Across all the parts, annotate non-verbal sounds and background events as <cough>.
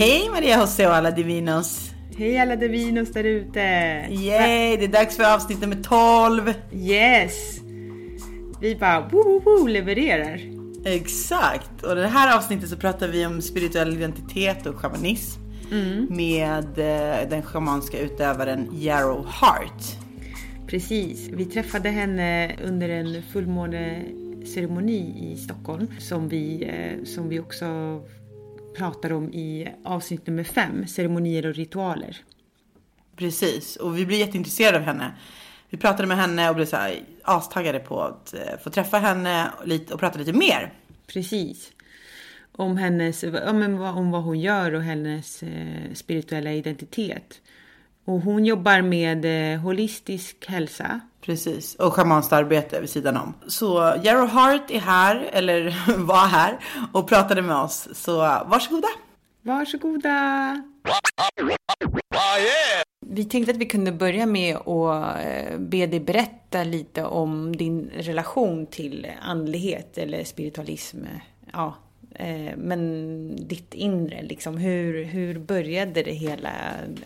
Hej Maria José och alla Divinos! Hej alla Divinos där ute! Yay, det är dags för avsnitt nummer 12! Yes! Vi bara woo, woo, woo, levererar. Exakt! Och i det här avsnittet så pratar vi om spirituell identitet och shamanism med eh, den shamanska utövaren Yarrow Hart. Precis. Vi träffade henne under en fullmåneceremoni i Stockholm som vi, eh, som vi också pratar om i avsnitt nummer fem, ceremonier och ritualer. Precis, och vi blir jätteintresserade av henne. Vi pratade med henne och blev så här astaggade på att eh, få träffa henne och, och prata lite mer. Precis. Om, hennes, om vad hon gör och hennes eh, spirituella identitet. Och hon jobbar med eh, holistisk hälsa. Precis, och schamanskt arbete vid sidan om. Så Yarrow Hart är här, eller <laughs> var här, och pratade med oss. Så varsågoda! Varsågoda! Vi tänkte att vi kunde börja med att eh, be dig berätta lite om din relation till andlighet eller spiritualism. Ja, eh, men ditt inre, liksom. Hur, hur började det hela,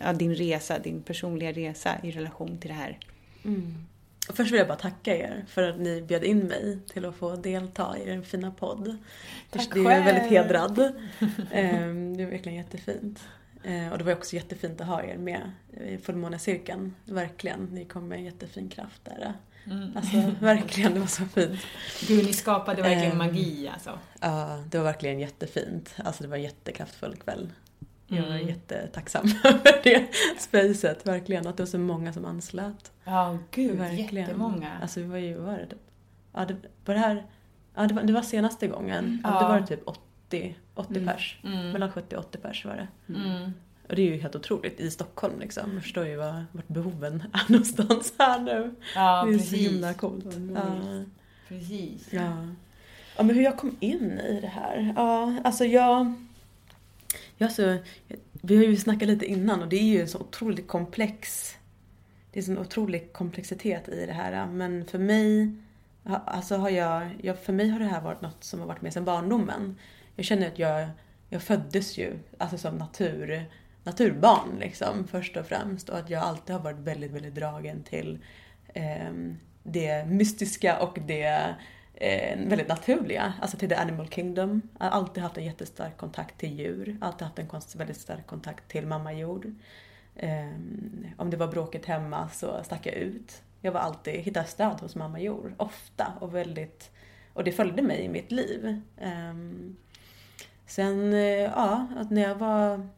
ja, din resa, din personliga resa i relation till det här? Först vill jag bara tacka er för att ni bjöd in mig till att få delta i er fina podd. Tack det är jag väldigt själv. hedrad. <laughs> Ehm, Det är verkligen jättefint. Eh, Och det var också jättefint att ha er med i fullmånecirkeln. Verkligen, ni kom med jättefin kraft där. Alltså verkligen, det var så fint. Gud, ni skapade verkligen Ehm. magi alltså. Ja, det var verkligen jättefint. Alltså det var en jättekraftfull kväll. Jag var Mm. jättetacksam <laughs> över det spacet, verkligen. Att det var så många som anslöt. Ja, gud, Verkligen. jättemånga. Alltså vi var ju, vad var det? Ja, det var det här... Ja, det var, det var senaste gången. Ja. Ja. Det var typ 80, 80 Mm. pers. Mm. Mellan 70 och 80 pers var det. Mm. Och det är ju helt otroligt i Stockholm liksom. Jag förstår ju var, vart behoven <laughs> är någonstans här nu. Ja, det är precis. så himla coolt. Ja. Precis. Ja. ja, men hur jag kom in i det här? Ja, alltså jag... Ja, så, vi har ju snackat lite innan och det är ju en så otroligt komplex... Det är en sån otrolig komplexitet i det här. Men för mig, alltså har jag, jag... För mig har det här varit något som har varit med sedan barndomen. Jag känner att jag, jag föddes ju alltså som natur, naturbarn liksom först och främst. Och att jag alltid har varit väldigt, väldigt dragen till eh, det mystiska och det eh, väldigt naturliga, alltså till the animal kingdom. Jag har alltid haft en jättestark kontakt till djur, alltid haft en väldigt stark kontakt till mamma jord. Eh, om det var bråkigt hemma så stack jag ut. Jag var alltid, hittade stöd hos mamma jord, ofta och väldigt, och det följde mig i mitt liv. Eh, sen, eh, ja, att när jag var,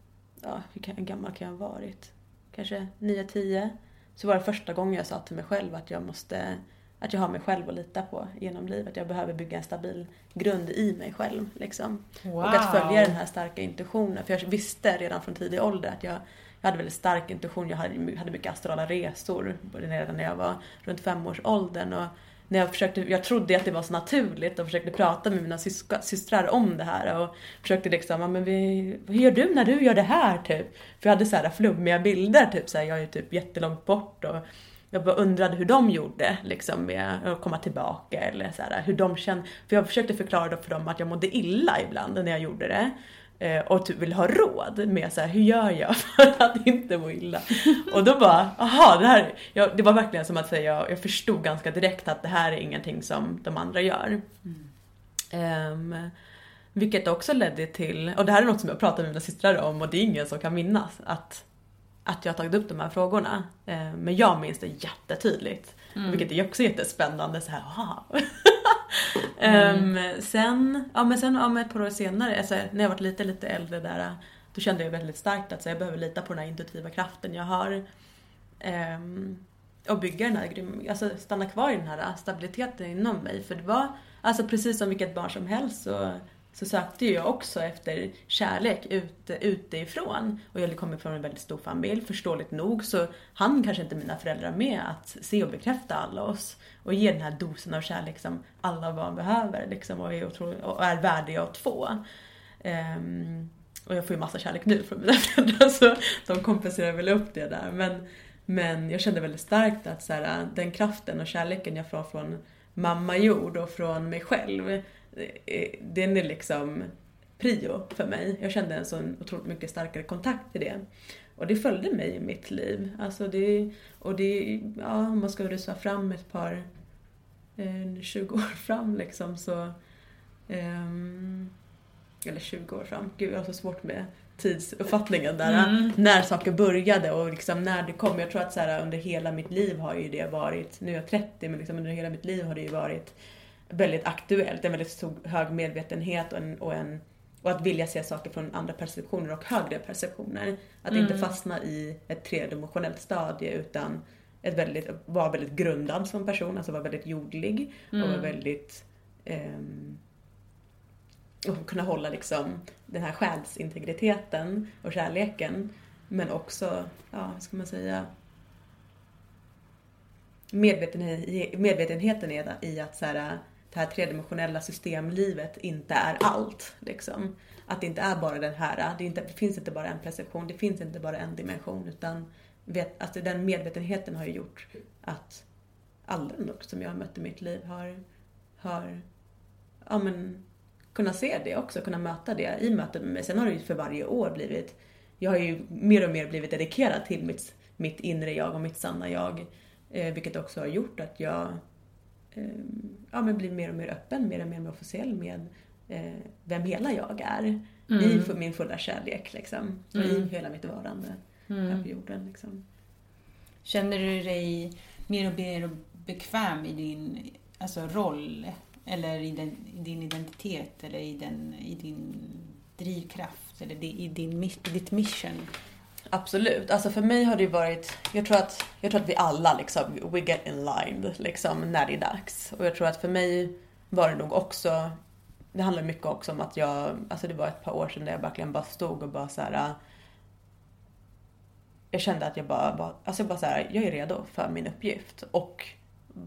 ja, hur gammal kan jag ha varit? Kanske 9-10. Så var det första gången jag sa till mig själv att jag måste att jag har mig själv att lita på genom livet. Jag behöver bygga en stabil grund i mig själv. Liksom. Och att följa den här starka intuitionen. För jag visste redan från tidig ålder att jag, jag hade väldigt stark intuition. Jag hade, hade mycket astrala resor redan när jag var runt femårsåldern. Och när jag, försökte, jag trodde att det var så naturligt och försökte prata med mina syska, systrar om det här. Och försökte liksom, men vi, hur gör du när du gör det här? Typ. För jag hade så här flummiga bilder. Typ, så här, jag är typ jättelångt bort. Och, jag bara undrade hur de gjorde liksom med att komma tillbaka eller så här, hur de kände. För jag försökte förklara för dem att jag mådde illa ibland när jag gjorde det. Eh, och typ ville ha råd med så här, hur gör jag <laughs> för att inte må illa? Och då bara, aha, det här, jag, det var verkligen som att säga, jag, jag förstod ganska direkt att det här är ingenting som de andra gör. Ehm, vilket också ledde till, och det här är något som jag pratar med mina systrar om och det är ingen som kan minnas, att, att jag har tagit upp de här frågorna. Ehm, men jag minns det jättetydligt. Vilket är också jättespännande så här, aha. <laughs> Ehm, sen, ja men sen ja, ett par år senare, alltså, när jag varit lite, lite äldre där, då kände jag väldigt starkt att så, jag behöver lita på den här intuitiva kraften jag har. Ehm, och bygga den här, alltså stanna kvar i den här stabiliteten inom mig. För det var, alltså precis som vilket barn som helst så, så sökte ju jag också efter kärlek ut, utifrån. Och jag kommer från en väldigt stor familj, förståeligt nog så hann kanske inte mina föräldrar med att se och bekräfta alla oss. Och ge den här dosen av kärlek som alla barn behöver liksom, och, är otro, och är värdiga att få. Um, ehm, och jag får ju massa kärlek nu från mina <laughs> föräldrar så de kompenserar väl upp det där. Men, men jag kände väldigt starkt att så här, den kraften och kärleken jag får från mamma jord och från mig själv, den är liksom prio för mig. Jag kände en sån otroligt mycket starkare kontakt till det. Och det följde mig i mitt liv. Alltså det, och det, ja, om man ska rusa fram ett par, eh, 20 år fram liksom så, ehm, eller 20 år fram, gud jag har så svårt med tidsuppfattningen där. När saker började och liksom när det kom. Jag tror att så här, under hela mitt liv har ju det varit, nu är jag 30 men liksom under hela mitt liv har det ju varit väldigt aktuellt. En väldigt stor, hög medvetenhet och, en, och, en, och att vilja se saker från andra perceptioner och högre perceptioner. Att inte fastna i ett tredimensionellt stadie utan ett väldigt, vara väldigt grundad som person, alltså vara väldigt jordlig och vara väldigt ehm, och kunna hålla liksom den här själsintegriteten och kärleken. Men också, ja, vad ska man säga, medvetenhet, medvetenheten är i att så här, det här tredimensionella systemlivet inte är allt. Liksom. Att det inte är bara den här, det, inte, det finns inte bara en perception, det finns inte bara en dimension. Utan vet, alltså den medvetenheten har ju gjort att alla nog som jag har mött i mitt liv har, har ja, men, kunnat se det också, kunnat möta det i mötet med mig. Sen har det ju för varje år blivit, jag har ju mer och mer blivit dedikerad till mitt, mitt inre jag och mitt sanna jag. Eh, vilket också har gjort att jag ja, men blir mer och mer öppen, mer och mer officiell med eh, vem hela jag är. I för min fulla kärlek liksom. Och I hela mitt varande här på jorden. Liksom. Känner du dig mer och mer bekväm i din alltså, roll? Eller i, den, i din identitet? Eller i, den, i din drivkraft? Eller i din, ditt mission? Absolut. Alltså för mig har det varit, jag tror att, jag tror att vi alla liksom, we get in line liksom när det är dags. Och jag tror att för mig var det nog också, det handlar mycket också om att jag, alltså det var ett par år sedan där jag verkligen bara stod och bara så här. Jag kände att jag bara, bara alltså jag bara så här, jag är redo för min uppgift. Och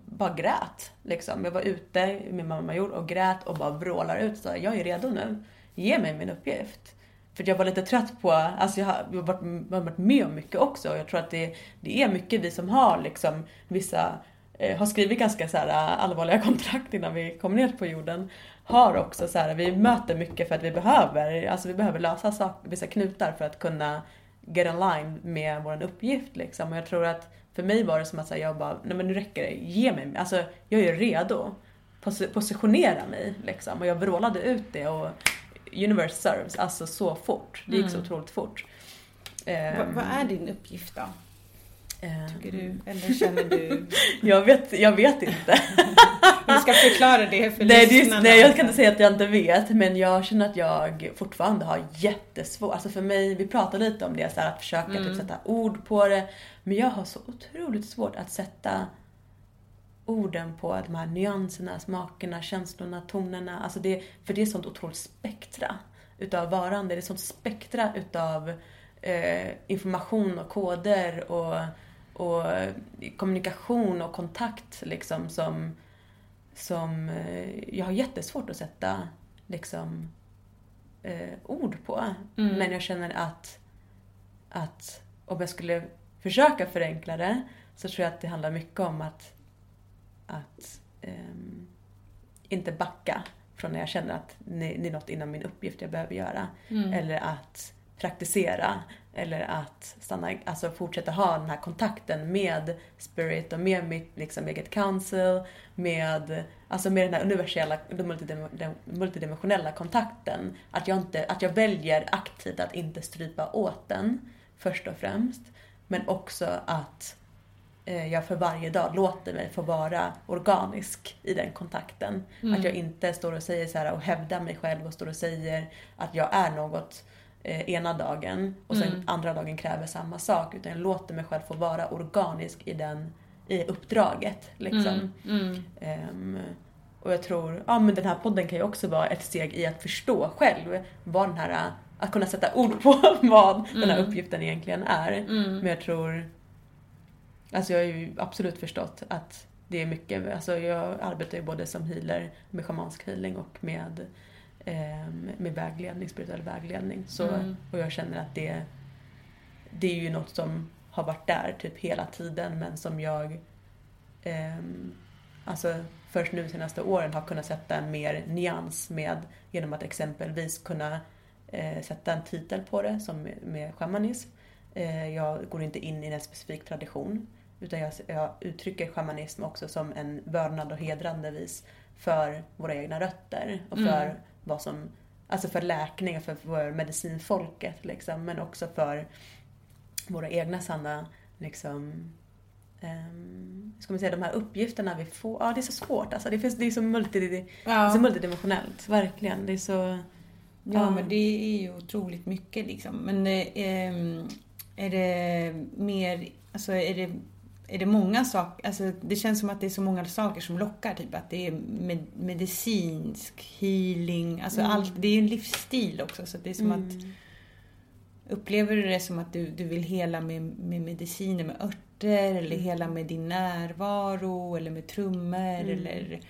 bara grät liksom. Jag var ute med mamma jord och grät och bara vrålar ut så här, jag är redo nu. Ge mig min uppgift. För jag var lite trött på, alltså jag har, jag har, varit, jag har varit med om mycket också och jag tror att det, det är mycket vi som har liksom vissa, eh, har skrivit ganska så här eh, allvarliga <laughs> kontrakt innan vi kom ner på jorden. Har också så här, vi möter mycket för att vi behöver, alltså vi behöver lösa sak, vissa knutar för att kunna get in line med vår uppgift liksom. Och jag tror att för mig var det som att säga, jag bara, nej men nu räcker det, ge mig, alltså jag är redo. Pos- positionera mig liksom. Och jag vrålade ut det och universe serves, alltså så fort. Det gick så otroligt fort. Ehm, Vad, är din uppgift då? ehm, Tycker du? Eller känner du? <laughs> jag, vet, jag vet inte. <laughs> Vi ska förklara det för nej, lyssnarna. nej, jag kan inte säga att jag inte vet, men jag känner att jag fortfarande har jättesvårt. Alltså för mig, vi pratade lite om det, så här, att försöka typ, sätta ord på det. Men jag har så otroligt svårt att sätta orden på de här nyanserna, smakerna, känslorna, tonerna. Alltså det, för det är sånt otroligt spektra utav varande. Det är sånt spektra utav eh, information och koder och, och kommunikation och kontakt liksom som, som eh, jag har jättesvårt att sätta liksom eh, ord på. Men jag känner att, att om jag skulle försöka förenkla det så tror jag att det handlar mycket om att, att ehm, inte backa från när jag känner att det är något inom min uppgift jag behöver göra. Eller att praktisera. Eller att stanna, alltså fortsätta ha den här kontakten med Spirit och med mitt liksom, eget council. Med, alltså med den här universella, den multidimensionella kontakten. Att jag, inte, att jag väljer aktivt att inte strypa åt den först och främst. Men också att jag för varje dag låter mig få vara organisk i den kontakten. Att jag inte står och säger så här och hävdar mig själv och står och säger att jag är något eh, ena dagen och sen andra dagen kräver samma sak. Utan jag låter mig själv få vara organisk i, den, i uppdraget. Liksom. Ehm, och jag tror, ja men den här podden kan ju också vara ett steg i att förstå själv vad den här, att kunna sätta ord på <laughs> vad den här uppgiften egentligen är. Men jag tror, alltså jag har ju absolut förstått att det är mycket, alltså jag arbetar ju både som healer med schamansk healing och med, ehm, med vägledning, spirituell vägledning. Så, Och jag känner att det, det är ju något som har varit där typ hela tiden men som jag ehm, alltså först nu de senaste åren har kunnat sätta en mer nyans med genom att exempelvis kunna eh, sätta en titel på det som med, med shamanism. Eh, jag går inte in i en specifik tradition utan jag, jag uttrycker shamanism också som en vördnad och hedrande vis för våra egna rötter och för vad som, alltså för läkning och för, för medicinfolket liksom, men också för våra egna sanna liksom um, ska man säga, de här uppgifterna vi får. Ja, det är så svårt alltså. Det, finns, det, är, så multi, det är Ja. så multidimensionellt, verkligen. Det är så... Ja, men det är ju otroligt mycket liksom. Men eh, ehm, är det mer, alltså är det, är det många saker, alltså det känns som att det är så många saker som lockar. Typ att det är med, medicinsk, healing, alltså allt. Det är ju en livsstil också. Så det är som att, upplever du det som att du, du vill hela med, med mediciner, med örter eller hela med din närvaro eller med trummor eller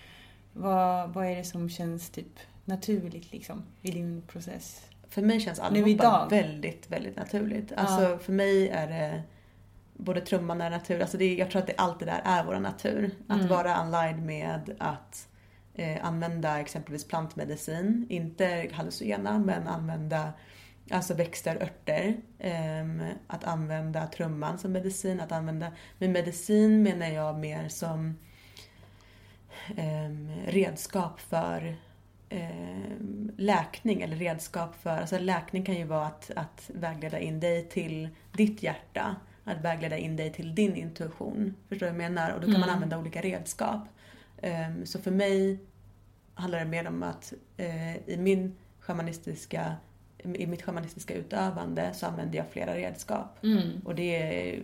vad, vad är det som känns typ naturligt liksom i din process? För mig känns allihopa väldigt, väldigt naturligt. Alltså för mig är det både trumman är natur, alltså det, jag tror att det, allt det där är vår natur. Att vara aligned med att eh, använda exempelvis plantmedicin, inte hallucinogena men använda alltså växter, örter. Ehm, att använda trumman som medicin, att använda, med medicin menar jag mer som ehm, redskap för ehm, läkning eller redskap för, alltså läkning kan ju vara att, att vägleda in dig till ditt hjärta, att vägleda in dig till din intuition. Förstår du vad jag menar? Och då kan man använda olika redskap. Ehm, så för mig handlar det mer om att eh, i min shamanistiska i mitt shamanistiska utövande så använder jag flera redskap. Och det är,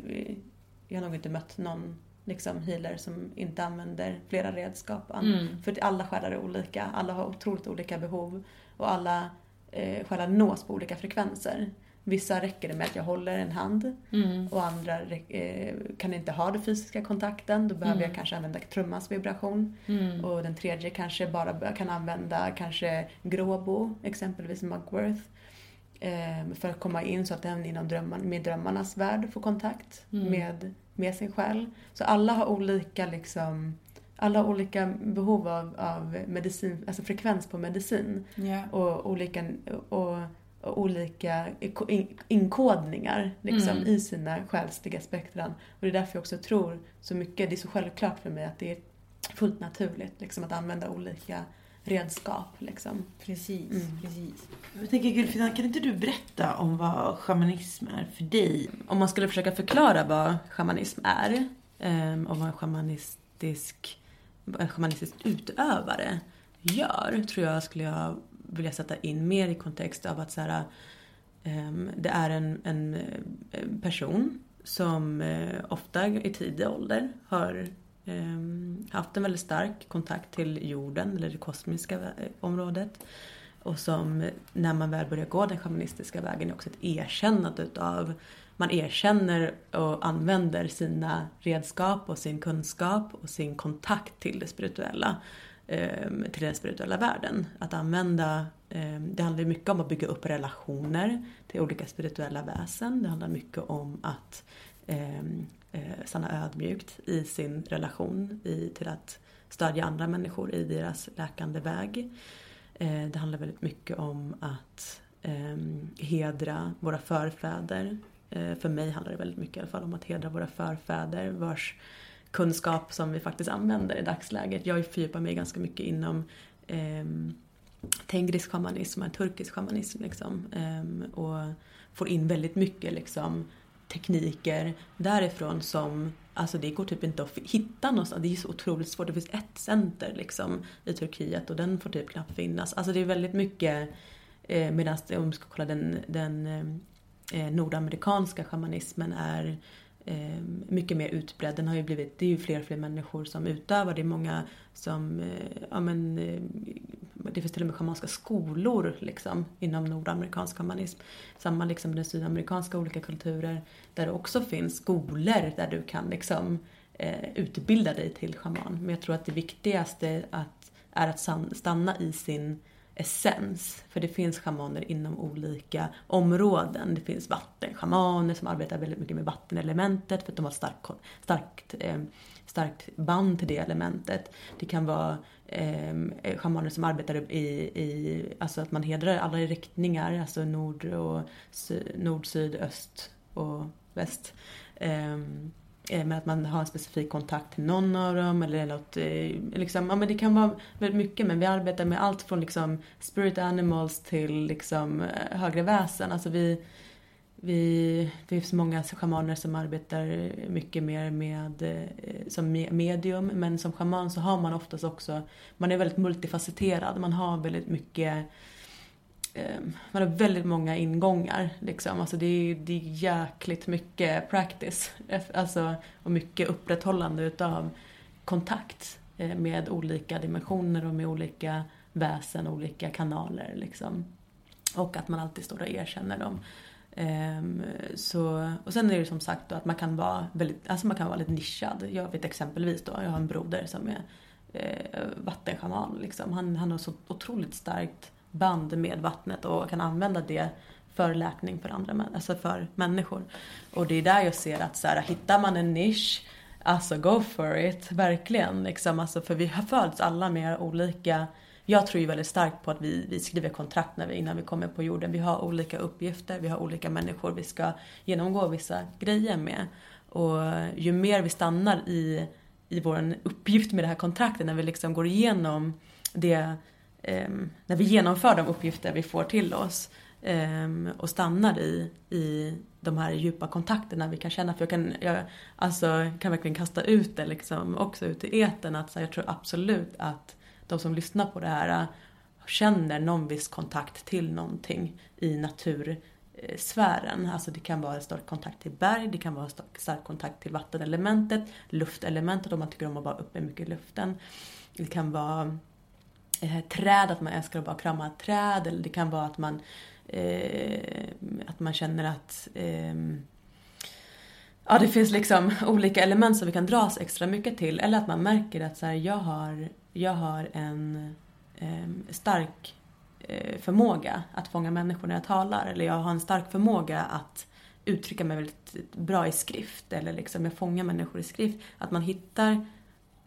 jag har nog inte mött någon liksom, healer som inte använder flera redskap. An- För alla själar är olika, alla har otroligt olika behov och alla eh, själar nås på olika frekvenser. Vissa räcker det med att jag håller en hand och andra eh, kan inte ha den fysiska kontakten. Då behöver jag kanske använda trummans vibration. Och den tredje kanske bara kan använda kanske gråbo, exempelvis Mugworth. Eh, för att komma in så att den inom drömmar, med drömmarnas värld får kontakt med, med sin själ. Så alla har olika liksom alla olika behov av, av medicin, alltså frekvens på medicin Ja. och olika, och olika in- inkodningar liksom, i sina själsliga spektran. Och det är därför jag också tror så mycket, det är så självklart för mig att det är fullt naturligt liksom, att använda olika redskap. Liksom. Precis, precis. Jag tänker Gulfina, kan inte du berätta om vad shamanism är för dig? Om man skulle försöka förklara vad shamanism är ehm, och vad en shamanistisk, en shamanistisk utövare gör tror jag skulle jag vilja sätta in mer i kontext av att så här, ehm, det är en, en eh, person som eh, ofta i tidig ålder har ehm, haft en väldigt stark kontakt till jorden eller det kosmiska eh, området. Och som när man väl börjar gå den shamanistiska vägen är också ett erkännande utav man erkänner och använder sina redskap och sin kunskap och sin kontakt till det spirituella eh, Till den spirituella världen. Att använda, eh, det handlar ju mycket om att bygga upp relationer till olika spirituella väsen. Det handlar mycket om att ehm, eh, stanna ödmjukt i sin relation i, till att stödja andra människor i deras läkande väg. Eh, det handlar väldigt mycket om att eh, hedra våra förfäder. Eh, för mig handlar det väldigt mycket i alla fall om att hedra våra förfäder vars kunskap som vi faktiskt använder i dagsläget. Jag fördjupar mig ganska mycket inom eh, tengrisk shamanism och turkisk shamanism liksom. Eh, och får in väldigt mycket liksom tekniker därifrån som Alltså det går typ inte att hitta någonstans. Det är så otroligt svårt. Det finns ett center liksom i Turkiet och den får typ knappt finnas. Alltså det är väldigt mycket eh, medan om vi ska kolla den, den eh, eh nordamerikanska shamanismen är Ehm, mycket mer utbredd. Den har ju blivit, det är ju fler och fler människor som utövar. Det är många som, eh, ja men eh, det finns till och med schamanska skolor liksom inom nordamerikansk shamanism. Samma liksom den sydamerikanska olika kulturer där det också finns skolor där du kan liksom eh, utbilda dig till schaman. Men jag tror att det viktigaste att, är att stanna i sin essens. För det finns schamaner inom olika områden. Det finns vattenschamaner som arbetar väldigt mycket med vattenelementet för att de har stark, starkt, eh, starkt band till det elementet. Det kan vara ehm, eh, schamaner som arbetar i, i, alltså att man hedrar alla riktningar, alltså nord, och, nord syd, öst och väst. Eh, Eh, med att man har en specifik kontakt till någon av dem eller något, eh, liksom, ja men det kan vara väldigt mycket men vi arbetar med allt från liksom spirit animals till liksom eh, högre väsen. Alltså vi, vi, det finns många schamaner som arbetar mycket mer med, som medium men som schaman så har man oftast också, man är väldigt multifacetterad, man har väldigt mycket Ehm, man har väldigt många ingångar liksom. Alltså det är, det är jäkligt mycket practice. Alltså, och mycket upprätthållande utav kontakt eh, med olika dimensioner och med olika väsen, olika kanaler liksom. Och att man alltid står och erkänner dem. Um, så, och sen är det som sagt då att man kan vara väldigt, alltså man kan vara lite nischad. Jag vet exempelvis då, jag har en broder som är eh, vattenschaman liksom. Han, han har så otroligt starkt band med vattnet och kan använda det för läkning för andra alltså för människor. Och det är där jag ser att så här, hittar man en nisch, alltså go for it, verkligen. Liksom. Alltså, för vi har följts alla med olika jag tror ju väldigt starkt på att vi, vi skriver kontrakt när vi, innan vi kommer på jorden. Vi har olika uppgifter, vi har olika människor vi ska genomgå vissa grejer med. Och ju mer vi stannar i, i vår uppgift med det här kontraktet, när vi liksom går igenom det, Ehm, när vi genomför de uppgifter vi får till oss eh, och stannar i, i de här djupa kontakterna vi kan känna. För jag kan, jag, alltså, kan verkligen kasta ut det liksom också ut i eten att så, jag tror absolut att de som lyssnar på det här äh, känner någon viss kontakt till någonting i natursfären. Eh, alltså det kan vara en stark kontakt till berg, det kan vara en stark kontakt till vattenelementet, luftelementet om man tycker om att vara uppe mycket i luften. Det kan vara eh, träd, att man älskar att bara krama ett träd eller det kan vara att man, eh, att man känner att eh, Ja, det finns liksom <laughs> olika element som vi kan dras extra mycket till. Eller att man märker att så här, jag har jag har en eh, stark eh, förmåga att fånga människor när jag talar. Eller jag har en stark förmåga att uttrycka mig väldigt bra i skrift. Eller liksom jag fångar människor i skrift. Att man hittar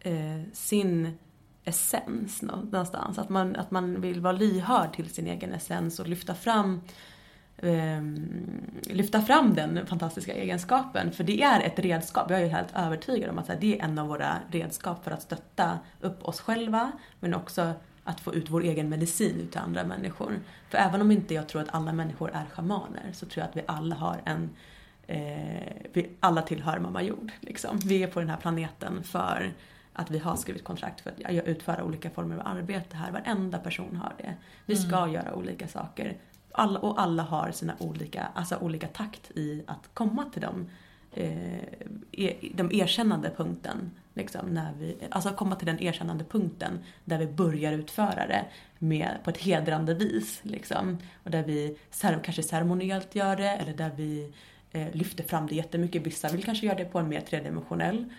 eh, sin essens någonstans. Att man, att man vill vara lyhörd till sin egen essens och lyfta fram eh, lyfta fram den fantastiska egenskapen. För det är ett redskap, jag är helt övertygad om att det är en av våra redskap för att stötta upp oss själva men också att få ut vår egen medicin ut till andra människor. För även om inte jag tror att alla människor är schamaner så tror jag att vi alla har en eh, vi alla tillhör mamma jord. Liksom. Vi är på den här planeten för att vi har skrivit kontrakt för att utföra olika former av arbete här. Varenda person har det. Vi ska mm. göra olika saker alla, och alla har sina olika, alltså olika takt i att komma till dem. Eh, e, de erkännande punkten. Liksom, när vi, alltså komma till den erkännande punkten där vi börjar utföra det med, på ett hedrande vis. Liksom. Och där vi kanske ceremoniellt gör det eller där vi eh, lyfter fram det jättemycket. Vissa vill kanske göra det på en mer tredimensionell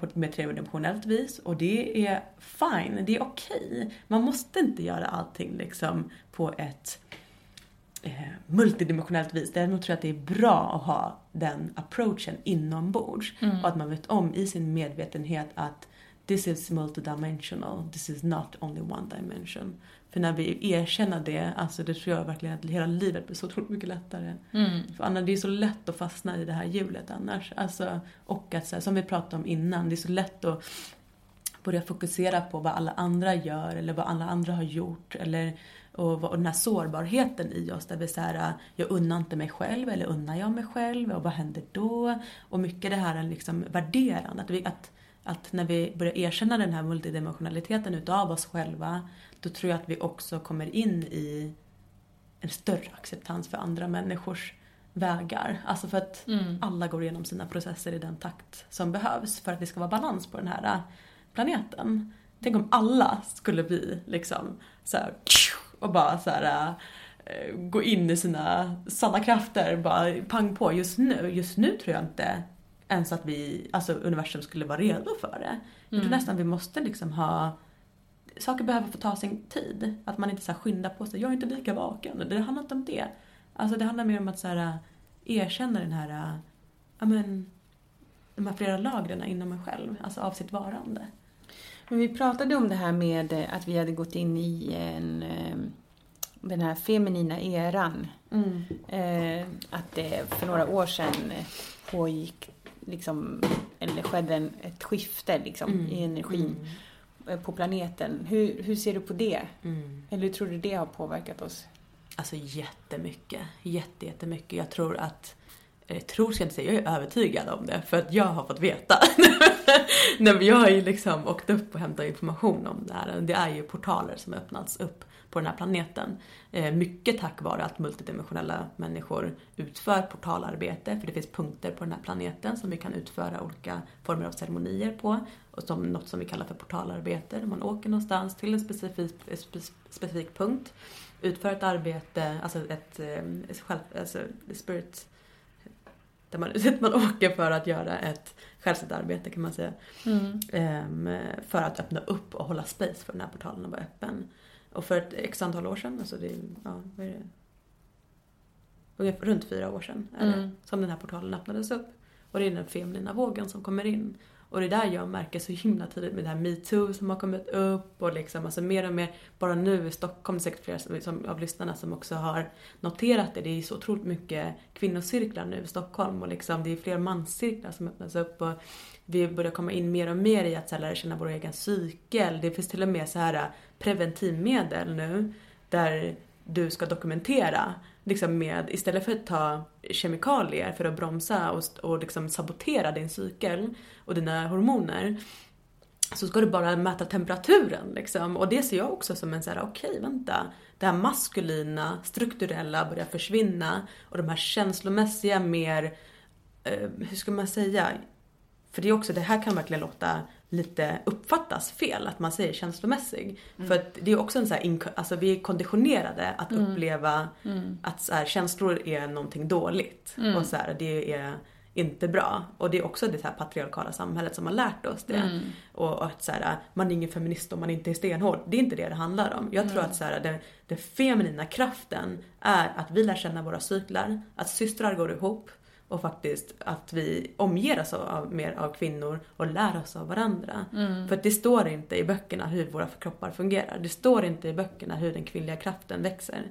på ett mer tredimensionellt vis och det är fine, det är okej. Okay. Man måste inte göra allting liksom på ett eh, multidimensionellt vis. Däremot tror jag att det är bra att ha den approachen inombords. Och att man vet om i sin medvetenhet att this is multidimensional, this is not only one dimension. För när vi erkänner det, alltså det tror jag verkligen att hela livet blir så otroligt mycket lättare. För annars, det är så lätt att fastna i det här hjulet annars. Alltså, och att så här, som vi pratade om innan, det är så lätt att börja fokusera på vad alla andra gör eller vad alla andra har gjort. Eller, och, och den här sårbarheten i oss där vi säger jag unnar inte mig själv eller unnar jag mig själv och vad händer då? Och mycket det här liksom värderande. Att, vi, att, att när vi börjar erkänna den här multidimensionaliteten utav oss själva då tror jag att vi också kommer in i en större acceptans för andra människors vägar. Alltså för att alla går igenom sina processer i den takt som behövs för att det ska vara balans på den här äh, planeten. Tänk om alla skulle bli liksom så här, och bara så här äh, gå in i sina sanna krafter, bara pang på just nu. Just nu tror jag inte ens att vi, alltså universum skulle vara redo för det. Jag tror nästan vi måste liksom ha saker behöver få ta sin tid. Att man inte så här skyndar på sig. Jag är inte lika vaken. Det handlar inte om det. Alltså det handlar mer om att så här, erkänna den här, ja men, de här flera lagren inom mig själv. Alltså av sitt varande. Men vi pratade om det här med eh, att vi hade gått in i en, eh, den här feminina eran. Eh, Att det för några år sedan pågick, liksom, eller skedde en, ett skifte liksom, i energin eh, på planeten. Hur, hur ser du på det? Eller hur tror du det har påverkat oss? Alltså jättemycket. Jätte, jättemycket. Jag tror att eh, tror ska jag inte säga, jag är övertygad om det för att jag har fått veta. <laughs> Nej men jag har ju liksom åkt upp och hämtat information om det här. Det är ju portaler som har öppnats upp på den här planeten. Eh, mycket tack vare att multidimensionella människor utför portalarbete för det finns punkter på den här planeten som vi kan utföra olika former av ceremonier på. Och som något som vi kallar för portalarbete. Där man åker någonstans till en specifik, spe- specifik punkt utför ett arbete, alltså ett, eh, ett själv, alltså spirit, där man, <laughs> man åker för att göra ett självständigt arbete kan man säga. Ehm, för att öppna upp och hålla space för den här portalen att vara öppen. Och för ett x antal år sedan, alltså det är, ja, vad är det? Ungefär runt fyra år sedan är det, som den här portalen öppnades upp. Och det är den feminina vågen som kommer in. Och det är där jag märker så himla tidigt med det här metoo som har kommit upp och liksom alltså mer och mer, bara nu i Stockholm, det är säkert flera som, som, av lyssnarna som också har noterat det. Det är så otroligt mycket kvinnocirklar nu i Stockholm och liksom det är fler manscirklar som öppnas upp och vi börjar komma in mer och mer i att här, lära känna vår egen cykel. Det finns till och med så här äh, preventivmedel nu där du ska dokumentera liksom med, istället för att ta kemikalier för att bromsa och, och liksom sabotera din cykel och dina hormoner så ska du bara mäta temperaturen liksom. Och det ser jag också som en så här: okej vänta. Det här maskulina, strukturella börjar försvinna och de här känslomässiga mer, eh, hur ska man säga? För det är också, det här kan verkligen låta lite uppfattas fel, att man säger känslomässig. För att det är också en så här, alltså vi är konditionerade att uppleva att så här, känslor är någonting dåligt. Och så här, det är inte bra. Och det är också det här patriarkala samhället som har lärt oss det. Och, och att så här, man är ingen feminist om man inte är stenhård. Det är inte det det handlar om. Jag tror att så här, den, den feminina kraften är att vi lär känna våra cyklar, att systrar går ihop och faktiskt att vi omger oss av, mer av kvinnor och lär oss av varandra. För att det står inte i böckerna hur våra kroppar fungerar. Det står inte i böckerna hur den kvinnliga kraften växer.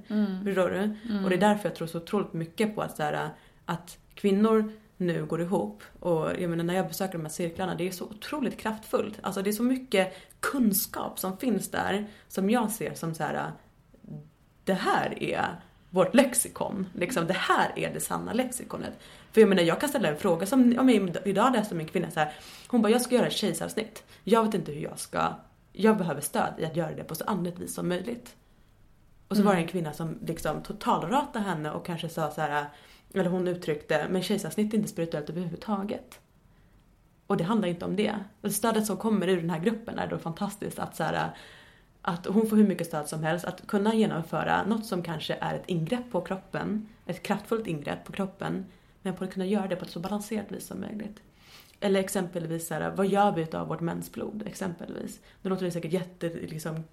Förstår du? Och det är därför jag tror så otroligt mycket på att, så här, att kvinnor nu går ihop. Och jag menar när jag besöker de här cirklarna, det är så otroligt kraftfullt. Alltså det är så mycket kunskap som finns där som jag ser som så här. Det här är vårt lexikon. Liksom, det här är det sanna lexikonet. För jag menar jag kan ställa en fråga som, om jag idag läste min kvinna så här. Hon bara, jag ska göra ett kejsarsnitt. Jag vet inte hur jag ska, jag behöver stöd i att göra det på så andligt vis som möjligt. Och så var det en kvinna som liksom totalratade henne och kanske sa så här, eller hon uttryckte, men kejsarsnitt är inte spirituellt överhuvudtaget. Och det handlar inte om det. Och stödet som kommer ur den här gruppen är då fantastiskt att så här, att hon får hur mycket stöd som helst att kunna genomföra något som kanske är ett ingrepp på kroppen, ett kraftfullt ingrepp på kroppen, men på att kunna göra det på ett så balanserat vis som möjligt. Eller exempelvis så här, vad gör vi utav vårt mensblod exempelvis? Nu låter det säkert jätte liksom,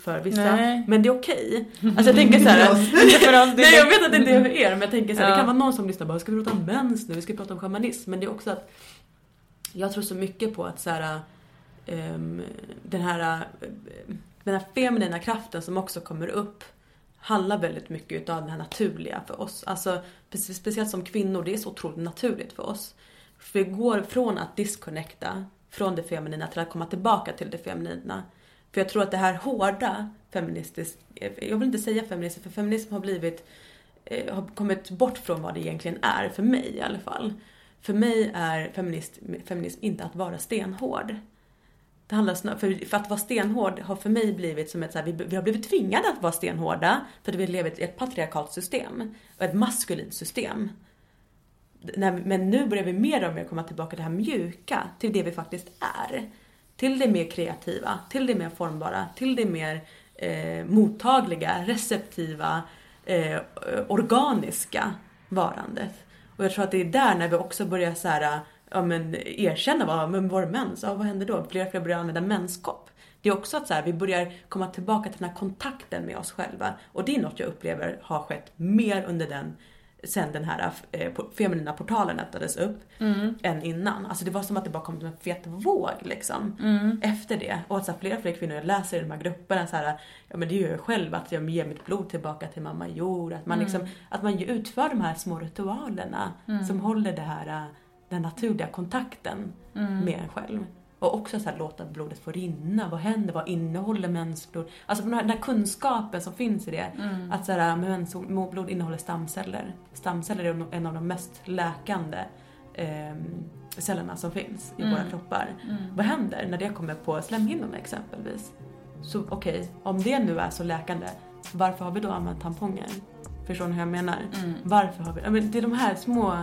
för vissa, Nej. men det är okej. Alltså jag tänker så här, <laughs> Nej jag vet att det inte är för er men jag tänker så här, det kan vara någon som lyssnar bara ska vi prata om mens nu, vi ska prata om shamanism. Men det är också att jag tror så mycket på att så här, Ehm, den här eh, den här feminina kraften som också kommer upp handlar väldigt mycket utav det här naturliga för oss. Alltså speciellt som kvinnor, det är så otroligt naturligt för oss. För vi går från att disconnecta från det feminina till att komma tillbaka till det feminina. För jag tror att det här hårda feministiskt, jag vill inte säga feminism, för feminism har blivit, eh, har kommit bort från vad det egentligen är, för mig i alla fall. För mig är feminist, feminism inte att vara stenhård. Det handlar snarare, för, för att vara stenhård har för mig blivit som ett så här, vi, vi har blivit tvingade att vara stenhårda för att vi lever i ett patriarkalt system och ett maskulint system. När, men nu börjar vi mer och mer komma tillbaka till det här mjuka, till det vi faktiskt är. Till det mer kreativa, till det mer formbara, till det mer eh, mottagliga, receptiva, eh, organiska varandet. Och jag tror att det är där när vi också börjar så här, ja, men, erkänna vad, men vår mens, ja, vad händer då? Fler och fler börjar använda menskopp. Det är också att så här, vi börjar komma tillbaka till den här kontakten med oss själva. Och det är något jag upplever har skett mer under den sen den här eh, feminina portalen öppnades upp än innan. Alltså det var som att det bara kom som en fet våg liksom. Efter det. Och att så här, fler och fler kvinnor jag läser i de här grupperna så här, ja men det gör jag själv att jag ger mitt blod tillbaka till mamma jord. Att man liksom, att man utför de här små ritualerna som håller det här, eh, den naturliga kontakten med en själv. Och också så här, låta blodet få rinna. Vad händer? Vad innehåller mensblod? Alltså den här, den här kunskapen som finns i det. Att så här, mensblod innehåller stamceller. Stamceller är en av de mest läkande ehm, cellerna som finns i våra kroppar. Vad händer när det kommer på slemhinnorna exempelvis? Så okej, om det nu är så läkande, varför har vi då använt tamponger? Förstår ni hur jag menar? Varför har vi... Men det är de här små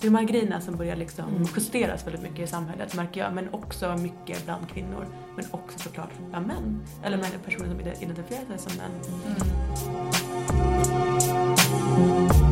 det är grejerna som börjar liksom justeras väldigt mycket i samhället märker jag. Men också mycket bland kvinnor. Men också såklart bland män. Eller personer som ide- identifierar sig som män. Hur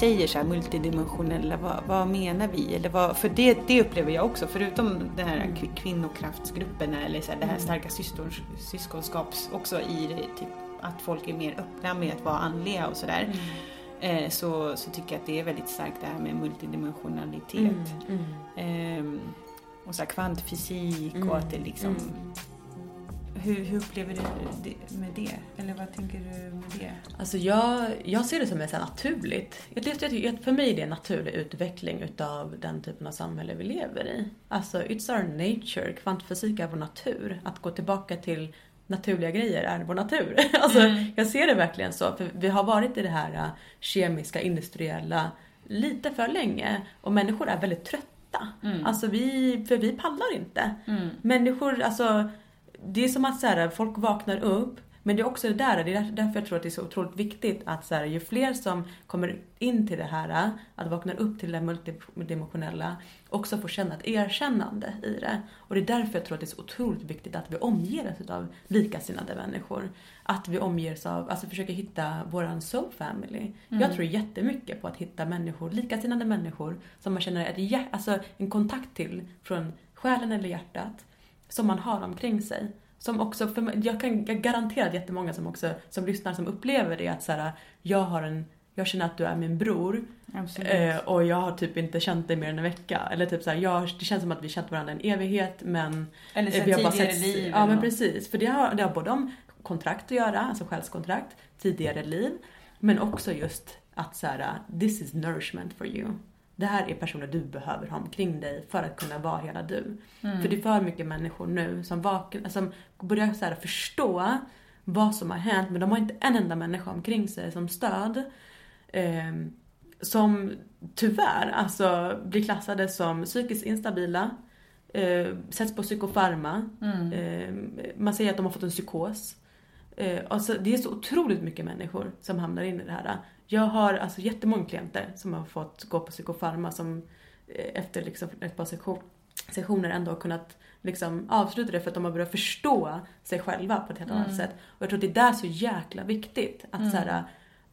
säger så här multidimensionella, vad, vad menar vi? Eller vad, för det, det upplever jag också, förutom den här kv- kvinnokraftsgruppen eller så här, det här starka systors, syskonskaps också i typ, att folk är mer öppna med att vara andliga och sådär. Eh, så, så tycker jag att det är väldigt starkt det här med multidimensionalitet. Ehm, och så kvantfysik och att det liksom... Hur, hur upplever du det med det? Eller vad tänker du med det? Alltså jag, jag ser det som så naturligt. Jag, jag, jag, för mig är det en naturlig utveckling utav den typen av samhälle vi lever i. Alltså it's our nature. Kvantfysik är vår natur. Att gå tillbaka till naturliga grejer är vår natur. <laughs> Alltså jag ser det verkligen så. För vi har varit i det här äh, kemiska, industriella lite för länge. Och människor är väldigt trötta. Alltså vi, för vi pallar inte. Människor, alltså det är som att så här, folk vaknar upp men det är också det där, det är där- därför jag tror att det är så otroligt viktigt att så här, ju fler som kommer in till det här, att vakna upp till det multidimensionella, också får känna ett erkännande i det. Och det är därför jag tror att det är så otroligt viktigt att vi omger oss av likasinnade människor. Att vi omger oss av, alltså försöker hitta våran soul family. Jag tror jättemycket på att hitta människor, likasinnade människor som man känner ett, alltså en kontakt till från själen eller hjärtat som man har omkring sig. Som också, för jag kan jag garanterar att jättemånga som också som lyssnar som upplever det att så här, jag har en, jag känner att du är min bror eh, och jag har typ inte känt dig mer än en vecka. Eller typ så här, jag, det känns som att vi känt varandra en evighet men Eller eh, så vi har bara tidigare setts- liv Ja men precis. För det har, det har både om kontrakt att göra, alltså själskontrakt, tidigare liv. Men också just att så här, this is nourishment for you. Det här är personer du behöver ha omkring dig för att kunna vara hela du. För det är för mycket människor nu som, vaken, som börjar så förstå vad som har hänt men de har inte en enda människa omkring sig som stöd. Ehm, som tyvärr alltså blir klassade som psykiskt instabila eh, sätts på psykofarma. Eh, man säger att de har fått en psykos. Eh, alltså, det är så otroligt mycket människor som hamnar in i det här. Jag har alltså jättemånga klienter som har fått gå på psykofarma som eh, efter liksom ett par session, sessioner ändå har kunnat liksom avsluta det för att de har börjat förstå sig själva på ett helt annat sätt. Och jag tror att det är där så jäkla viktigt att så här,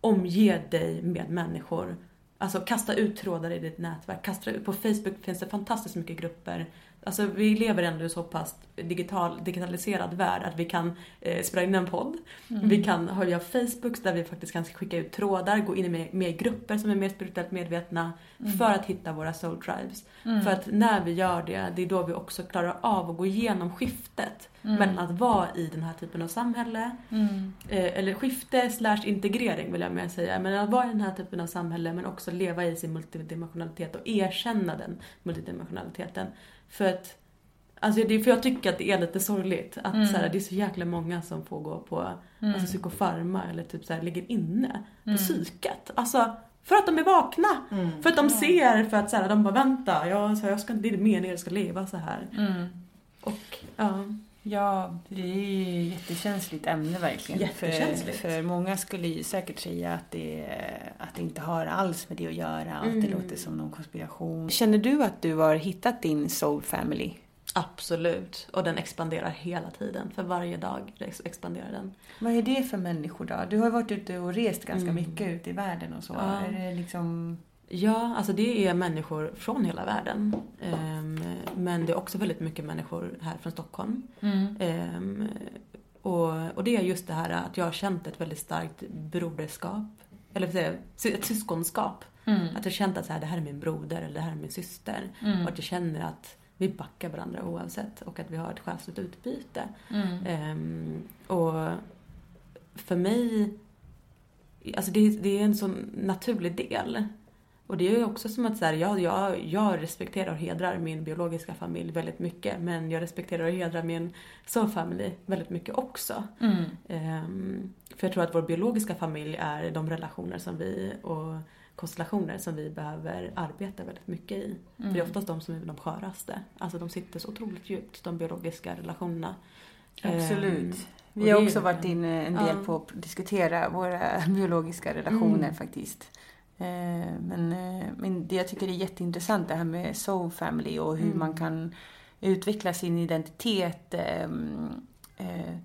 omge dig med människor Alltså kasta ut trådar i ditt nätverk. Kasta ut. På Facebook finns det fantastiskt mycket grupper. Alltså vi lever ändå i så pass digital, digitaliserad värld att vi kan eh, spela in en podd. Vi kan via Facebook där vi faktiskt kan skicka ut trådar, gå in i mer, mer grupper som är mer spirituellt medvetna för att hitta våra soul tribes. För att när vi gör det, det är då vi också klarar av att gå igenom skiftet mellan att vara i den här typen av samhälle, eh, eller skifte slash integrering vill jag mer säga, men att vara i den här typen av samhälle men också leva i sin multidimensionalitet och erkänna den multidimensionaliteten. För att Alltså det, för jag tycker att det är lite sorgligt att så här, det är så jäkla många som får gå på alltså, psykofarma eller typ så här, ligger inne på psyket. Alltså för att de är vakna. För att de ser, för att så här, de bara vänta, jag, så här, jag ska, det är meningen att jag ska leva så här. Och ja. Ja, det är ju ett jättekänsligt ämne verkligen. Jättekänsligt. För, för många skulle ju säkert säga att det, att det inte har alls med det att göra och att det låter som någon konspiration. Känner du att du har hittat din soul family? Absolut. Och den expanderar hela tiden. För varje dag ex- expanderar den. Vad är det för människor då? Du har varit ute och rest ganska mycket ute i världen och så. Ja. Är det liksom... Ja, alltså det är människor från hela världen. Ehm, men det är också väldigt mycket människor här från Stockholm. Ehm, och, och det är just det här att jag har känt ett väldigt starkt broderskap. Eller sy- ett syskonskap. Att jag känt att så här, det här är min broder eller det här är min syster. Och att jag känner att vi backar varandra oavsett. Och att vi har ett själsligt utbyte. Ehm, och för mig, alltså det, det är en sån naturlig del. Och det är ju också som att så här, jag, jag, jag respekterar och hedrar min biologiska familj väldigt mycket. Men jag respekterar och hedrar min soul family väldigt mycket också. Ehm, för jag tror att vår biologiska familj är de relationer som vi och konstellationer som vi behöver arbeta väldigt mycket i. För det är oftast de som är de sköraste. Alltså de sitter så otroligt djupt, de biologiska relationerna. Absolut. Ehm, Vi har också varit inne en del Ja. på att diskutera våra biologiska relationer Mm. faktiskt. Eh, Men, eh, men det jag tycker är jätteintressant det här med soul family och hur Mm. man kan utveckla sin identitet, ehm, eh,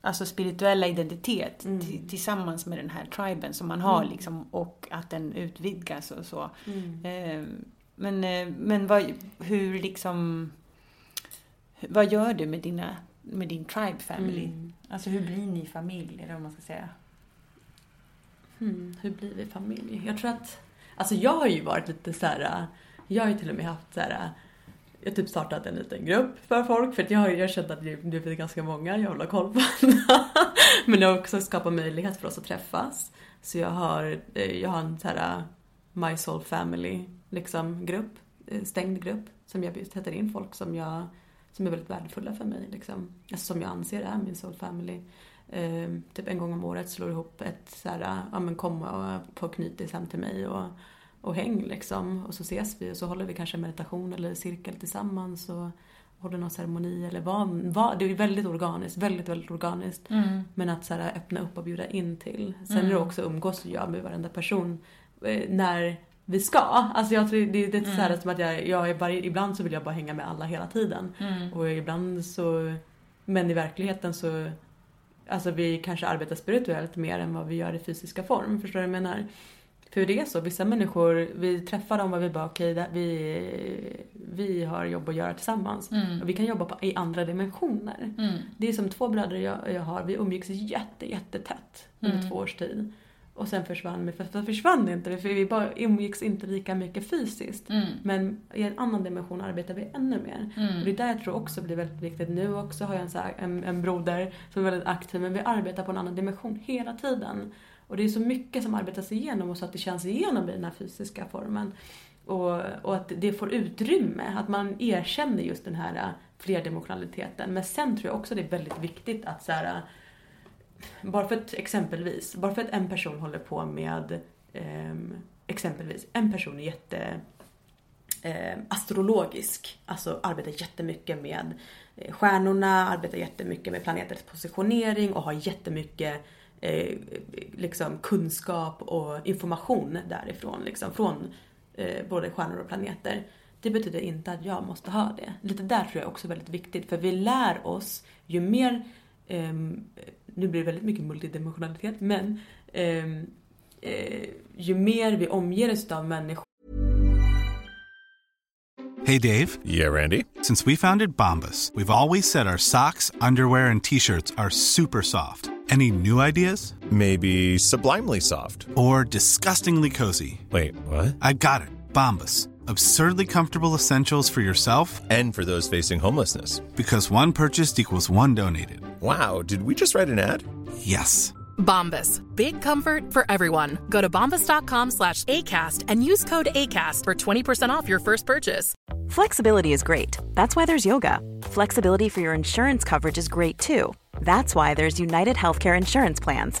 alltså spirituella identitet Mm. ti- tillsammans med den här triben som man har liksom och att den utvidgas och så. Mm. Men, men vad, hur liksom, vad gör du med, dina, med din tribe family? Mm. Alltså hur blir ni familj, eller vad man ska säga? Hmm, hur blir vi familj? Jag tror att, alltså jag har ju varit lite så här. jag har ju till och med haft så här. Jag har typ startat en liten grupp för folk för att jag har jag känt att det blivit ganska många jag vill ha koll på. <laughs> Men det har också skapat möjlighet för oss att träffas. Så jag har, eh, jag har en så här My Soul Family liksom grupp, eh, stängd grupp som jag sätter in folk som jag som är väldigt värdefulla för mig liksom. Alltså som jag anser är min soul family. Eh, typ en gång om året slår ihop ett så här, ja men kom och på knytis hem till mig och, och häng liksom. Och så ses vi och så håller vi kanske meditation eller cirkel tillsammans och håller någon ceremoni eller vad, vad. Det är väldigt organiskt, väldigt, väldigt organiskt. Men att så här, öppna upp och bjuda in till. Sen är det också umgås jag med varenda person eh, när vi ska. Alltså jag tror det är lite så här som att jag, jag är varje, ibland så vill jag bara hänga med alla hela tiden. Och ibland så, men i verkligheten så Alltså vi kanske arbetar spirituellt mer än vad vi gör i fysiska form. Förstår du vad jag menar? För det är så, vissa människor, vi träffar dem och vi bara okej, okay, vi, vi har jobb att göra tillsammans. Och vi kan jobba på, i andra dimensioner. Det är som två bröder jag, jag har, vi umgicks jätte, jättetätt under två års tid. Och sen försvann vi, för för försvann inte, för vi bara umgicks inte lika mycket fysiskt. Men i en annan dimension arbetar vi ännu mer. Och det är där jag tror också blir väldigt viktigt. Nu också har jag en, så här, en, en broder som är väldigt aktiv, men vi arbetar på en annan dimension hela tiden. Och det är så mycket som arbetas igenom och så att det känns igenom i den här fysiska formen. Och, och att det får utrymme, att man erkänner just den här äh, flerdimensionaliteten. Men sen tror jag också det är väldigt viktigt att så här, bara för att exempelvis, bara för att en person håller på med ehm, exempelvis, en person är jätte eh, astrologisk. Alltså arbetar jättemycket med eh, stjärnorna, arbetar jättemycket med planeters positionering och har jättemycket eh, liksom kunskap och information därifrån. Liksom, från eh, både stjärnor och planeter. Det betyder inte att jag måste ha det. Lite där tror jag också är väldigt viktigt för vi lär oss ju mer, eh, nu blir det väldigt mycket multidimensionalitet, men ehm, eh, ju mer vi omger oss av människor Hey, Dave. Yeah, Randy. Since we founded Bombus, we've always said our socks, underwear, and t shirts are super soft. Any new ideas? Maybe sublimely soft. Or disgustingly cozy? Wait, what? I got it. Bombus. Absurdly comfortable essentials for yourself And for those facing homelessness. because one purchased equals one donated. Wow, did we just write an ad? Yes. Bombas. Big comfort for everyone. Go to bombas.com slash ACAST and use code ACAST for 20% off your first purchase. Flexibility is great. That's why there's yoga. Flexibility for your insurance coverage is great too. That's why there's United Healthcare Insurance Plans.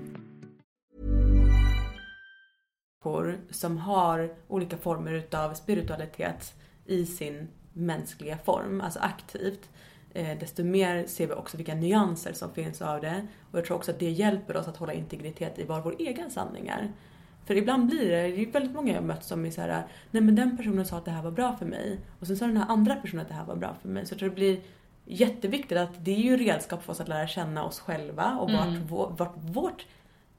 som har olika former utav spiritualitet i sin mänskliga form, alltså aktivt. Eh, desto mer ser vi också vilka nyanser som finns av det. Och jag tror också att det hjälper oss att hålla integritet i vad vår egen sanning är. För ibland blir det, det är väldigt många jag mött som är såhär, nej men den personen sa att det här var bra för mig. Och sen sa den här andra personen att det här var bra för mig. Så jag tror det blir jätteviktigt att det är ju redskap för oss att lära känna oss själva och vart, vår, vart vårt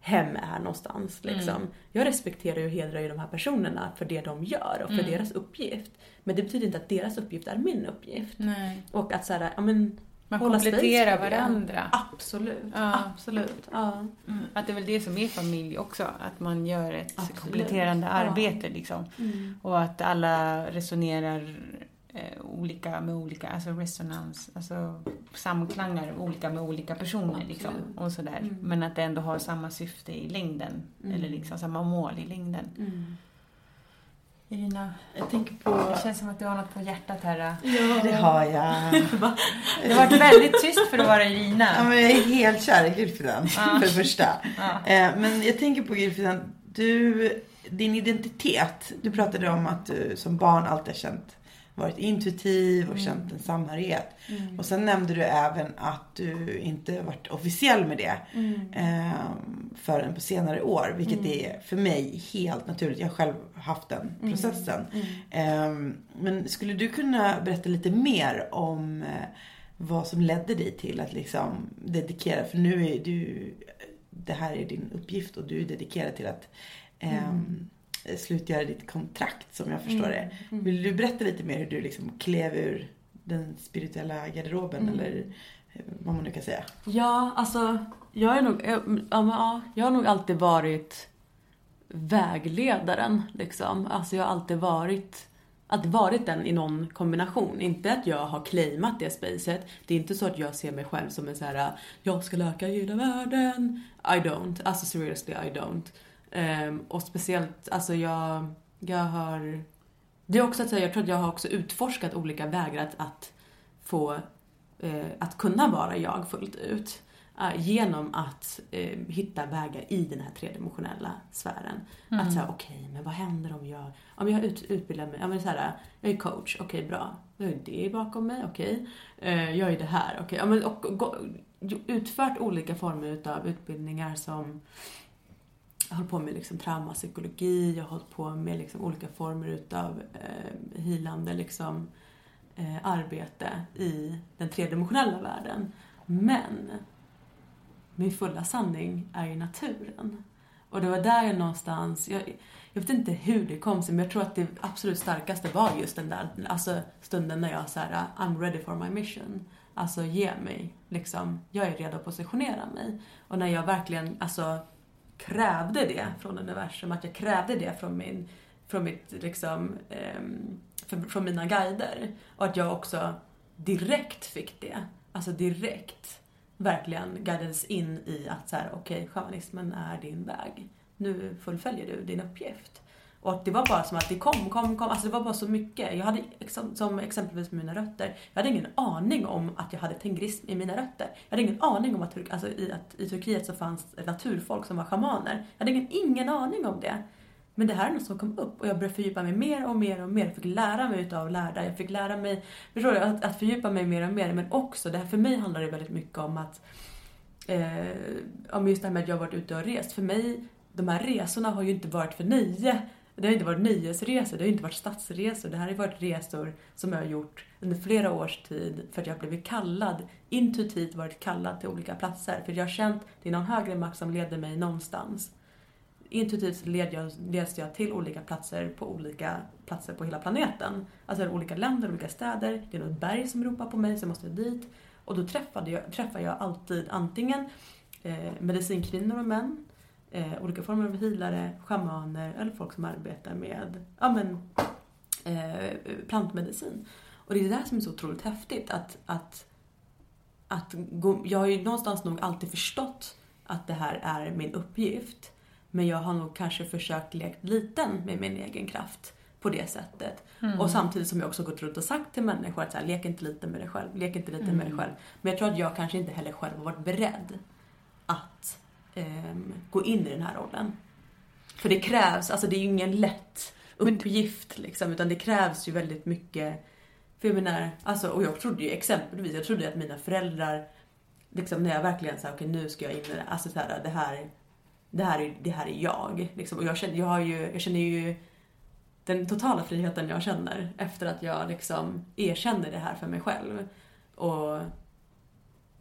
hem är någonstans. Liksom. Jag respekterar och hedrar ju de här personerna för det de gör och för deras uppgift. Men det betyder inte att deras uppgift är min uppgift. Nej. Och att såhär, ja men Man kompletterar varandra. Absolut, Ja. absolut. Ja. Mm. Att det är väl det som är familj också, att man gör ett Absolut. kompletterande arbete liksom. Mm. Och att alla resonerar eh, olika med olika, alltså resonans, alltså samklangar olika med olika personer liksom. Och sådär. Mm. Men att det ändå har samma syfte i längden. Mm. Eller liksom samma mål i längden. Mm. Irina, Jag tänker på... det känns som att du har något på hjärtat här. Ja, <laughs> det har jag. <laughs> Det har varit väldigt tyst för att vara Irina. Ja, men jag är helt kär i Gylfidan, för det första. Ja. Eh, Men jag tänker på Gylfidan, du, din identitet. Du pratade om att du som barn alltid har känt, varit intuitiv och känt en samhörighet. Och sen nämnde du även att du inte varit officiell med det eh, förrän på senare år. Vilket är för mig helt naturligt. Jag har själv haft den processen. Eh, men skulle du kunna berätta lite mer om eh, vad som ledde dig till att liksom dedikera, för nu är du, det här är din uppgift och du är dedikerad till att ehm, slutgöra ditt kontrakt som jag förstår det. Vill du berätta lite mer hur du liksom klev ur den spirituella garderoben eller eh, vad man nu kan säga? Ja, alltså jag är nog, men, ja, jag har nog alltid varit vägledaren liksom. Alltså jag har alltid varit, alltid varit den i någon kombination. Inte att jag har claimat det spacet. Det är inte så att jag ser mig själv som en så här: jag ska läka hela världen. I don't. Alltså seriously I don't. Ehm, och speciellt, alltså jag, jag har det är också att säga, jag tror att jag har också utforskat olika vägar att, att få, eh, att kunna vara jag fullt ut. Eh, genom att eh, hitta vägar i den här tredimensionella sfären. Att säga, okej, men vad händer om jag, om jag ut, utbildar mig, ja men så här, jag är coach, okej bra. Jag har det bakom mig, okej. Eh, jag är det här, okej. Ja, men, och, gå- utfört olika former utav utbildningar som jag har hållit på med liksom traumapsykologi, jag har hållit på med liksom olika former utav eh, healande liksom, eh, arbete i den tredimensionella världen. Men min fulla sanning är ju naturen. Och det var där jag någonstans, jag, jag vet inte hur det kom sig, men jag tror att det absolut starkaste var just den där alltså, stunden när jag så här, I'm ready for my mission. Alltså ge mig, liksom, jag är redo att positionera mig. Och när jag verkligen, alltså krävde det från universum, att jag krävde det från min, från mitt, liksom, ehm, från mina guider. Och att jag också direkt fick det. Alltså direkt verkligen guidades in i att så här, okej, okay, shamanismen är din väg. Nu fullföljer du din uppgift. Och det var bara som att det kom, kom, kom. Alltså det var bara så mycket. Jag hade, som exempelvis med mina rötter, jag hade ingen aning om att jag hade tengrism i mina rötter. Jag hade ingen aning om att, alltså i, att i Turkiet så fanns naturfolk som var shamaner. Jag hade ingen, ingen aning om det. Men det här är något som kom upp och jag började fördjupa mig mer och mer och mer. Jag fick lära mig utav lärda. Jag fick lära mig, förstår du, att, att fördjupa mig mer och mer. Men också, det här, för mig handlar det väldigt mycket om att, eh, om just det här med att jag har varit ute och rest. För mig, de här resorna har ju inte varit för nöje. Det har inte varit nöjesresor, det har inte varit stadsresor. Det här har varit resor som jag har gjort under flera års tid för att jag har blivit kallad, intuitivt varit kallad till olika platser. För jag har känt, det är någon högre makt som leder mig någonstans intuitivt led jag, leds jag till olika platser på olika platser på hela planeten. Alltså olika länder, olika städer. Det är något berg som ropar på mig så jag måste dit. Och då träffade jag, träffar jag alltid antingen eh, medicinkvinnor och män, eh, olika former av healare, schamaner eller folk som arbetar med ja, men, eh, plantmedicin. Och det är det där som är så otroligt häftigt. Att, att, att gå, jag har ju någonstans nog alltid förstått att det här är min uppgift. Men jag har nog kanske försökt leka liten med min egen kraft på det sättet. Mm. Och samtidigt som jag också gått runt och sagt till människor att så här, lek inte lite med dig själv, lek inte lite mm. med dig själv. Men jag tror att jag kanske inte heller själv har varit beredd att gå in i den här rollen. För det krävs, alltså det är ju ingen lätt uppgift liksom, utan det krävs ju väldigt mycket. För jag menar, alltså, och jag trodde ju exempelvis, jag trodde att mina föräldrar, liksom när jag verkligen sa okej okay, nu ska jag in i det, alltså så här, det här det här är, det här är jag. Liksom. Och jag känner, jag, har ju, jag känner ju den totala friheten jag känner efter att jag liksom erkänner det här för mig själv. Och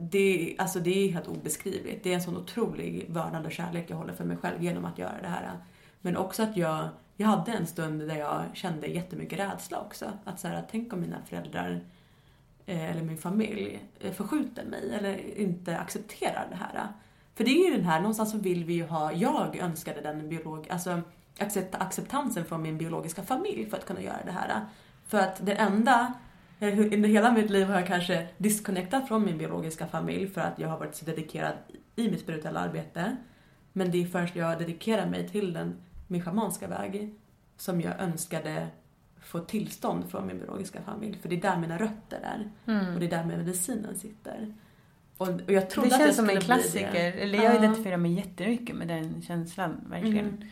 det, alltså det är helt obeskrivligt. Det är en sån otrolig vördnad och kärlek jag håller för mig själv genom att göra det här. Men också att jag, jag hade en stund där jag kände jättemycket rädsla också. Att så här, tänk om mina föräldrar eh, eller min familj eh, förskjuter mig eller inte accepterar det här. För det är ju den här, någonstans så vill vi ju ha, jag önskade den biolog, alltså acceptansen från min biologiska familj för att kunna göra det här. För att det enda, under hela mitt liv har jag kanske disconnectat från min biologiska familj för att jag har varit så dedikerad i mitt spirituella arbete. Men det är först jag dedikerar mig till den, min schamanska väg som jag önskade få tillstånd från min biologiska familj. För det är där mina rötter är. Mm. Och det är där medicinen sitter. Och, och jag trodde det känns att det som en klassiker. Eller jag ja. identifierar mig jättemycket med den känslan, verkligen. Mm.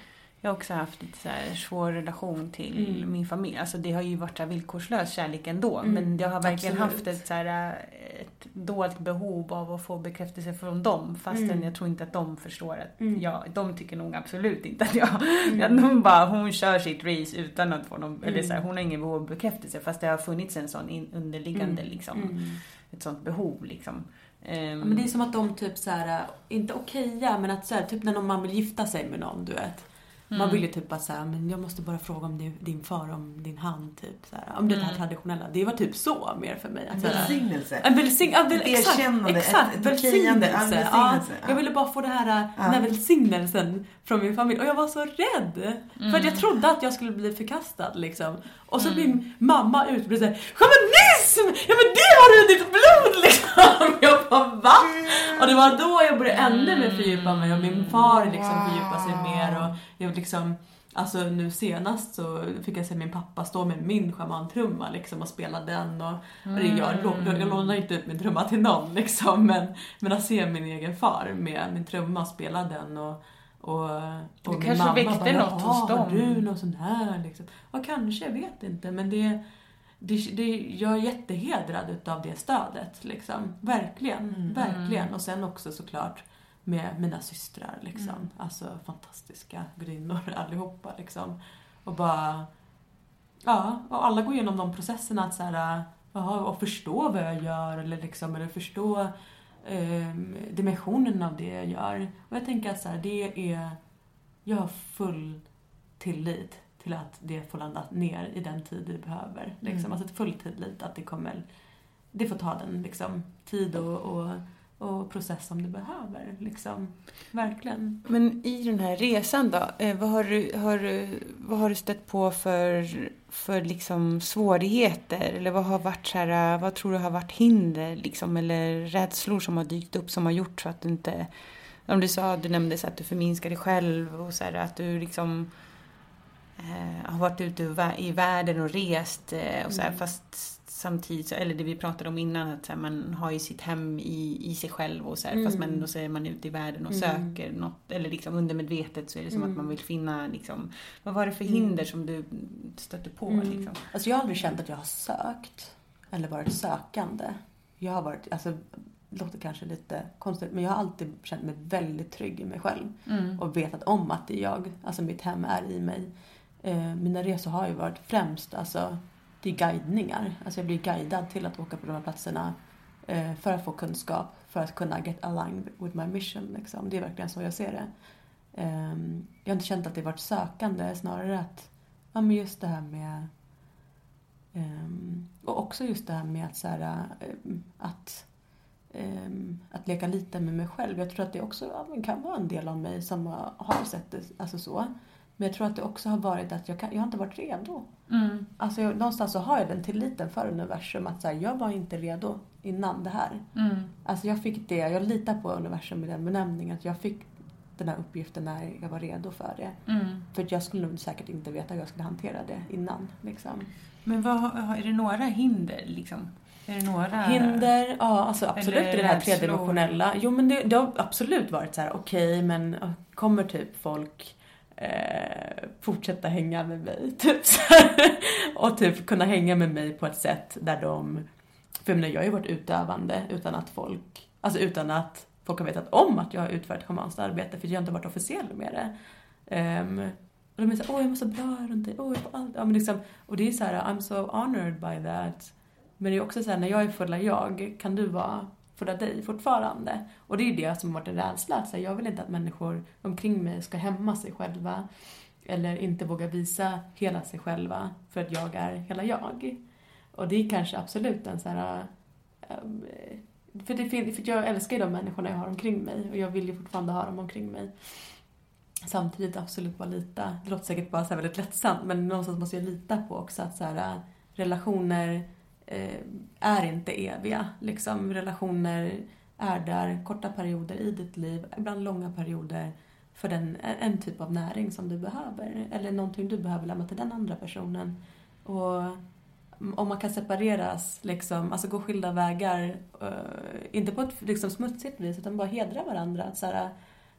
Jag har också haft lite så här svår relation till mm. min familj. Alltså det har ju varit så villkorslös kärlek ändå. Mm. Men jag har verkligen Absolut. haft ett, så här, ett dolt behov av att få bekräftelse från dem. Fastän mm. jag tror inte att de förstår att mm. jag, de tycker nog absolut inte att jag, mm. de bara, hon kör sitt race utan att få någon, eller så här, hon har ingen behov av bekräftelse. Fast det har funnits en sån in, underliggande mm. liksom, mm. ett sånt behov liksom. Um, men det är som att de typ så här, inte okeja, men att så här, typ när man vill gifta sig med någon, du vet. Mm. Man vill ju typ bara säga, men jag måste bara fråga om din, din far om din hand, typ. Så här, om det här mm. traditionella. Det var typ så mer för mig. En välsignelse. En välsignelse. Ja, exakt. Erkännande. Exakt. Ett, ett välsignelse. Ja, jag ville bara få det här, ja. den här välsignelsen från min familj. Och jag var så rädd. Mm. För att jag trodde att jag skulle bli förkastad liksom. Och så mm. min mamma utbrast såhär, schamanism! Ja men det har du i ditt blod liksom! <laughs> Jag bara va? Och det var då jag började ännu mer fördjupa mig och min far liksom fördjupa sig mer och jag liksom Alltså nu senast så fick jag se min pappa stå med min schamantrumma liksom och spela den och, mm. jag, jag, jag lånar inte ut min trumma till någon <laughs> liksom men, men att se min egen far med min trumma spela den och och, och det kanske väckte bara, något hos dem. Har du något sånt här liksom? Ja kanske, jag vet inte men det, det, det, jag är jättehedrad utav det stödet liksom. Verkligen, mm. verkligen. Och sen också såklart med mina systrar liksom. Mm. Alltså fantastiska gudinnor <laughs> allihopa liksom. Och bara, ja, och alla går igenom de processerna att så här, aha, och förstå vad jag gör eller liksom, eller förstå um, dimensionen av det jag gör. Och jag tänker att så här, det är, jag har full tillit till att det får landa ner i den tid det behöver. Liksom. Mm. Alltså full tillit att det kommer, det får ta den liksom, tid och, och, och process som det behöver. Liksom. Verkligen. Men i den här resan då, eh, vad har du, har, du- vad har du stött på för, för liksom svårigheter? Eller vad har varit så här, vad tror du har varit hinder liksom, eller rädslor som har dykt upp som har gjort så att du inte, om du sa, du nämnde så att du förminskar dig själv och så här, att du liksom eh, har varit ute i vä- i världen och rest och så här, Mm. fast samtidigt, eller det vi pratade om innan, att här, man har ju sitt hem i, i sig själv och så här, fast Mm. man, då så är man ute i världen och Mm. söker något, eller liksom undermedvetet så är det som Mm. att man vill finna liksom, vad var det för Mm. hinder som du stötte på Mm. liksom? Alltså jag har aldrig känt att jag har sökt eller varit sökande. Jag har varit, alltså det låter kanske lite konstigt men jag har alltid känt mig väldigt trygg i mig själv. Mm. Och vetat om att det är jag, alltså mitt hem är i mig. Eh, mina resor har ju varit främst, alltså det är guidningar. Alltså jag blir guidad till att åka på de här platserna eh, för att få kunskap, för att kunna get aligned with my mission. Liksom. Det är verkligen så jag ser det. Eh, jag har inte känt att det varit sökande, snarare att ja, men just det här med Um, och också just det här med att, så här, eh, ehm, att, um, att leka lite med mig själv. Jag tror att det också ja, kan vara en del av mig som har- har sett det alltså så. Men jag tror att det också har varit att jag, kan, jag har inte varit redo. Mm. Alltså jag, någonstans så har jag den tilliten för universum att så här, jag var inte redo innan det här. Mm. Alltså jag fick det, jag litar på universum i den benämningen att jag fick den här uppgiften när jag var redo för det. Mm. För jag skulle nog säkert inte veta hur jag skulle hantera det innan. Liksom. Men vad, är det några hinder liksom? Är det några... Hinder, ja alltså absolut i det här tredimensionella. Jo men det, det har absolut varit så här: okej men eh, kommer typ folk eh, fortsätta hänga med mig? <laughs> Typ. Och typ kunna hänga med mig på ett sätt där de, för jag menar jag har ju varit utövande utan att folk, alltså utan att folk har vetat om att jag har utfört schamanskt arbete för jag har inte varit officiell med det. Um, och de är såhär, åh jag mår så bra runt dig, åh jag får allt. Ja, men liksom, och det är så här, I'm so honored by that. Men det är också såhär, när jag är fulla jag, kan du vara för dig fortfarande? Och det är det som har varit en rädsla. Så jag vill inte att människor omkring mig ska hämma sig själva. Eller inte våga visa hela sig själva för att jag är hela jag. Och det är kanske absolut en så här... Ehm, för, det, för jag älskar ju de människorna jag har omkring mig och jag vill ju fortfarande ha dem omkring mig. Samtidigt absolut bara lita. Det låter säkert bara så här väldigt lättsamt men någonstans måste jag lita på också att så här, relationer Eh, är inte eviga. Liksom, relationer är där korta perioder i ditt liv, ibland långa perioder för den, en typ av näring som du behöver. Eller någonting du behöver lämna till den andra personen. Och om man kan separeras, liksom, alltså gå skilda vägar, eh, inte på ett liksom, smutsigt vis utan bara hedra varandra. Att, så här,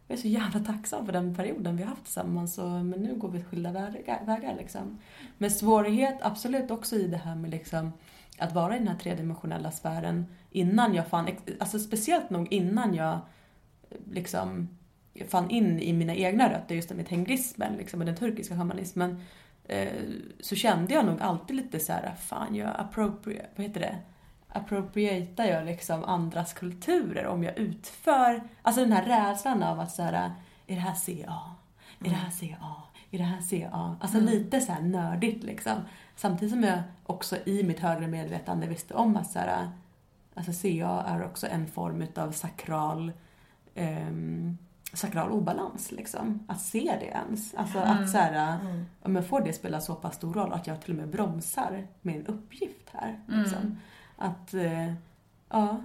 jag är så jävla tacksam för den perioden vi har haft tillsammans och, men nu går vi skilda vägar. vägar liksom. Men svårighet absolut också i det här med liksom, att vara i den här tredimensionella sfären innan jag fann, alltså speciellt nog innan jag liksom fann in i mina egna rötter, just det med tengrismen liksom, och den turkiska shamanismen, eh, så kände jag nog alltid lite så här, fan jag appropriate, vad heter det? appropriatar jag liksom andras kulturer om jag utför, alltså den här rädslan av att så här, är det här CA? Är det här CA? Är det här CA? Alltså Mm. lite så här nördigt liksom. Samtidigt som jag också i mitt högre medvetande visste om att så här, alltså CA är också en form utav sakral ehm, sakral obalans liksom. Att se det ens. Alltså Mm. att så här, Mm. ja, men får det spela så pass stor roll att jag till och med bromsar min uppgift här. Liksom. Mm. Att, eh, ja.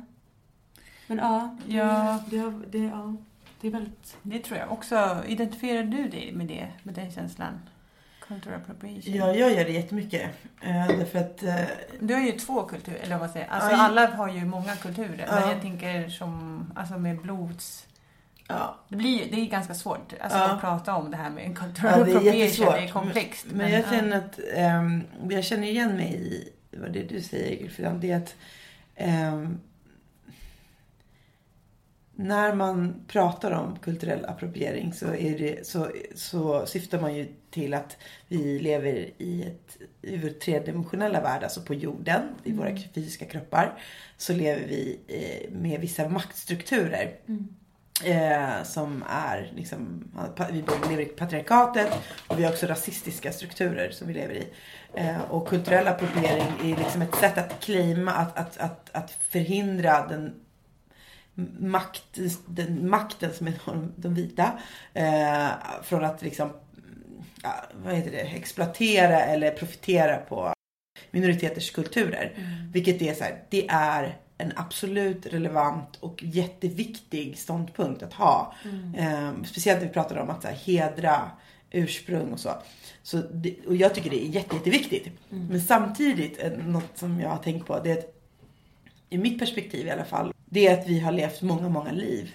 Men ja, Ja. det, det, ja, det är väldigt... Det tror jag också. Identifierar du dig med det, med den känslan? Cultural appropriation? Ja, jag gör det jättemycket. Eh, därför att... Eh, Du har ju två kulturer, eller vad säger. Alltså Ja, alla har ju många kulturer. Ja. Men jag tänker som, alltså med blods... ja, Det, blir, det är ganska svårt alltså, Ja. att prata om det här med en ja, cultural det appropriation. jättesvårt. Det är komplext. Men, men jag ja. känner att... ehm, jag känner igen mig i vad det du säger, Gulfidan. Det är att... när man pratar om kulturell appropriering så, det, så, så syftar man ju till att vi lever i, ett, i vår tredimensionella värld, alltså på jorden, i våra fysiska kroppar. Så lever vi eh, med vissa maktstrukturer. Eh, som är liksom, vi lever i patriarkatet och vi har också rasistiska strukturer som vi lever i. Eh, och kulturell appropriering är liksom ett sätt att claima, att, att, att, att förhindra den makt, den makten som är de, de vita. Eh, från att liksom, ja, vad heter det, exploatera eller profitera på minoriteters kulturer. Mm. Vilket är så här, det är en absolut relevant och jätteviktig ståndpunkt att ha. Mm. Eh, speciellt när vi pratar om att här, hedra ursprung och så. så det, och jag tycker det är jätte, jätteviktigt. Mm. Men samtidigt, eh, något som jag har tänkt på, det är att i mitt perspektiv i alla fall, det är att vi har levt många, många liv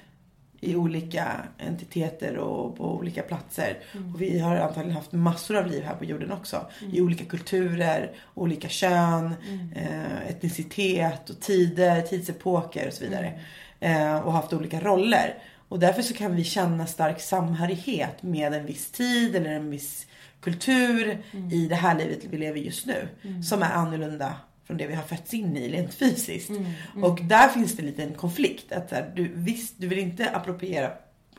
i olika entiteter och på olika platser. Mm. Och vi har antagligen haft massor av liv här på jorden också. Mm. I olika kulturer, olika kön, Mm. eh, etnicitet och tider, tidsepoker och så vidare. Eh, och haft olika roller. Och därför så kan vi känna stark samhörighet med en viss tid eller en viss kultur i det här livet vi lever just nu. Mm. Som är annorlunda från det vi har fötts in i rent fysiskt. Mm, mm. Och där finns det lite en konflikt. Att så här, du, visst, du vill inte appropriera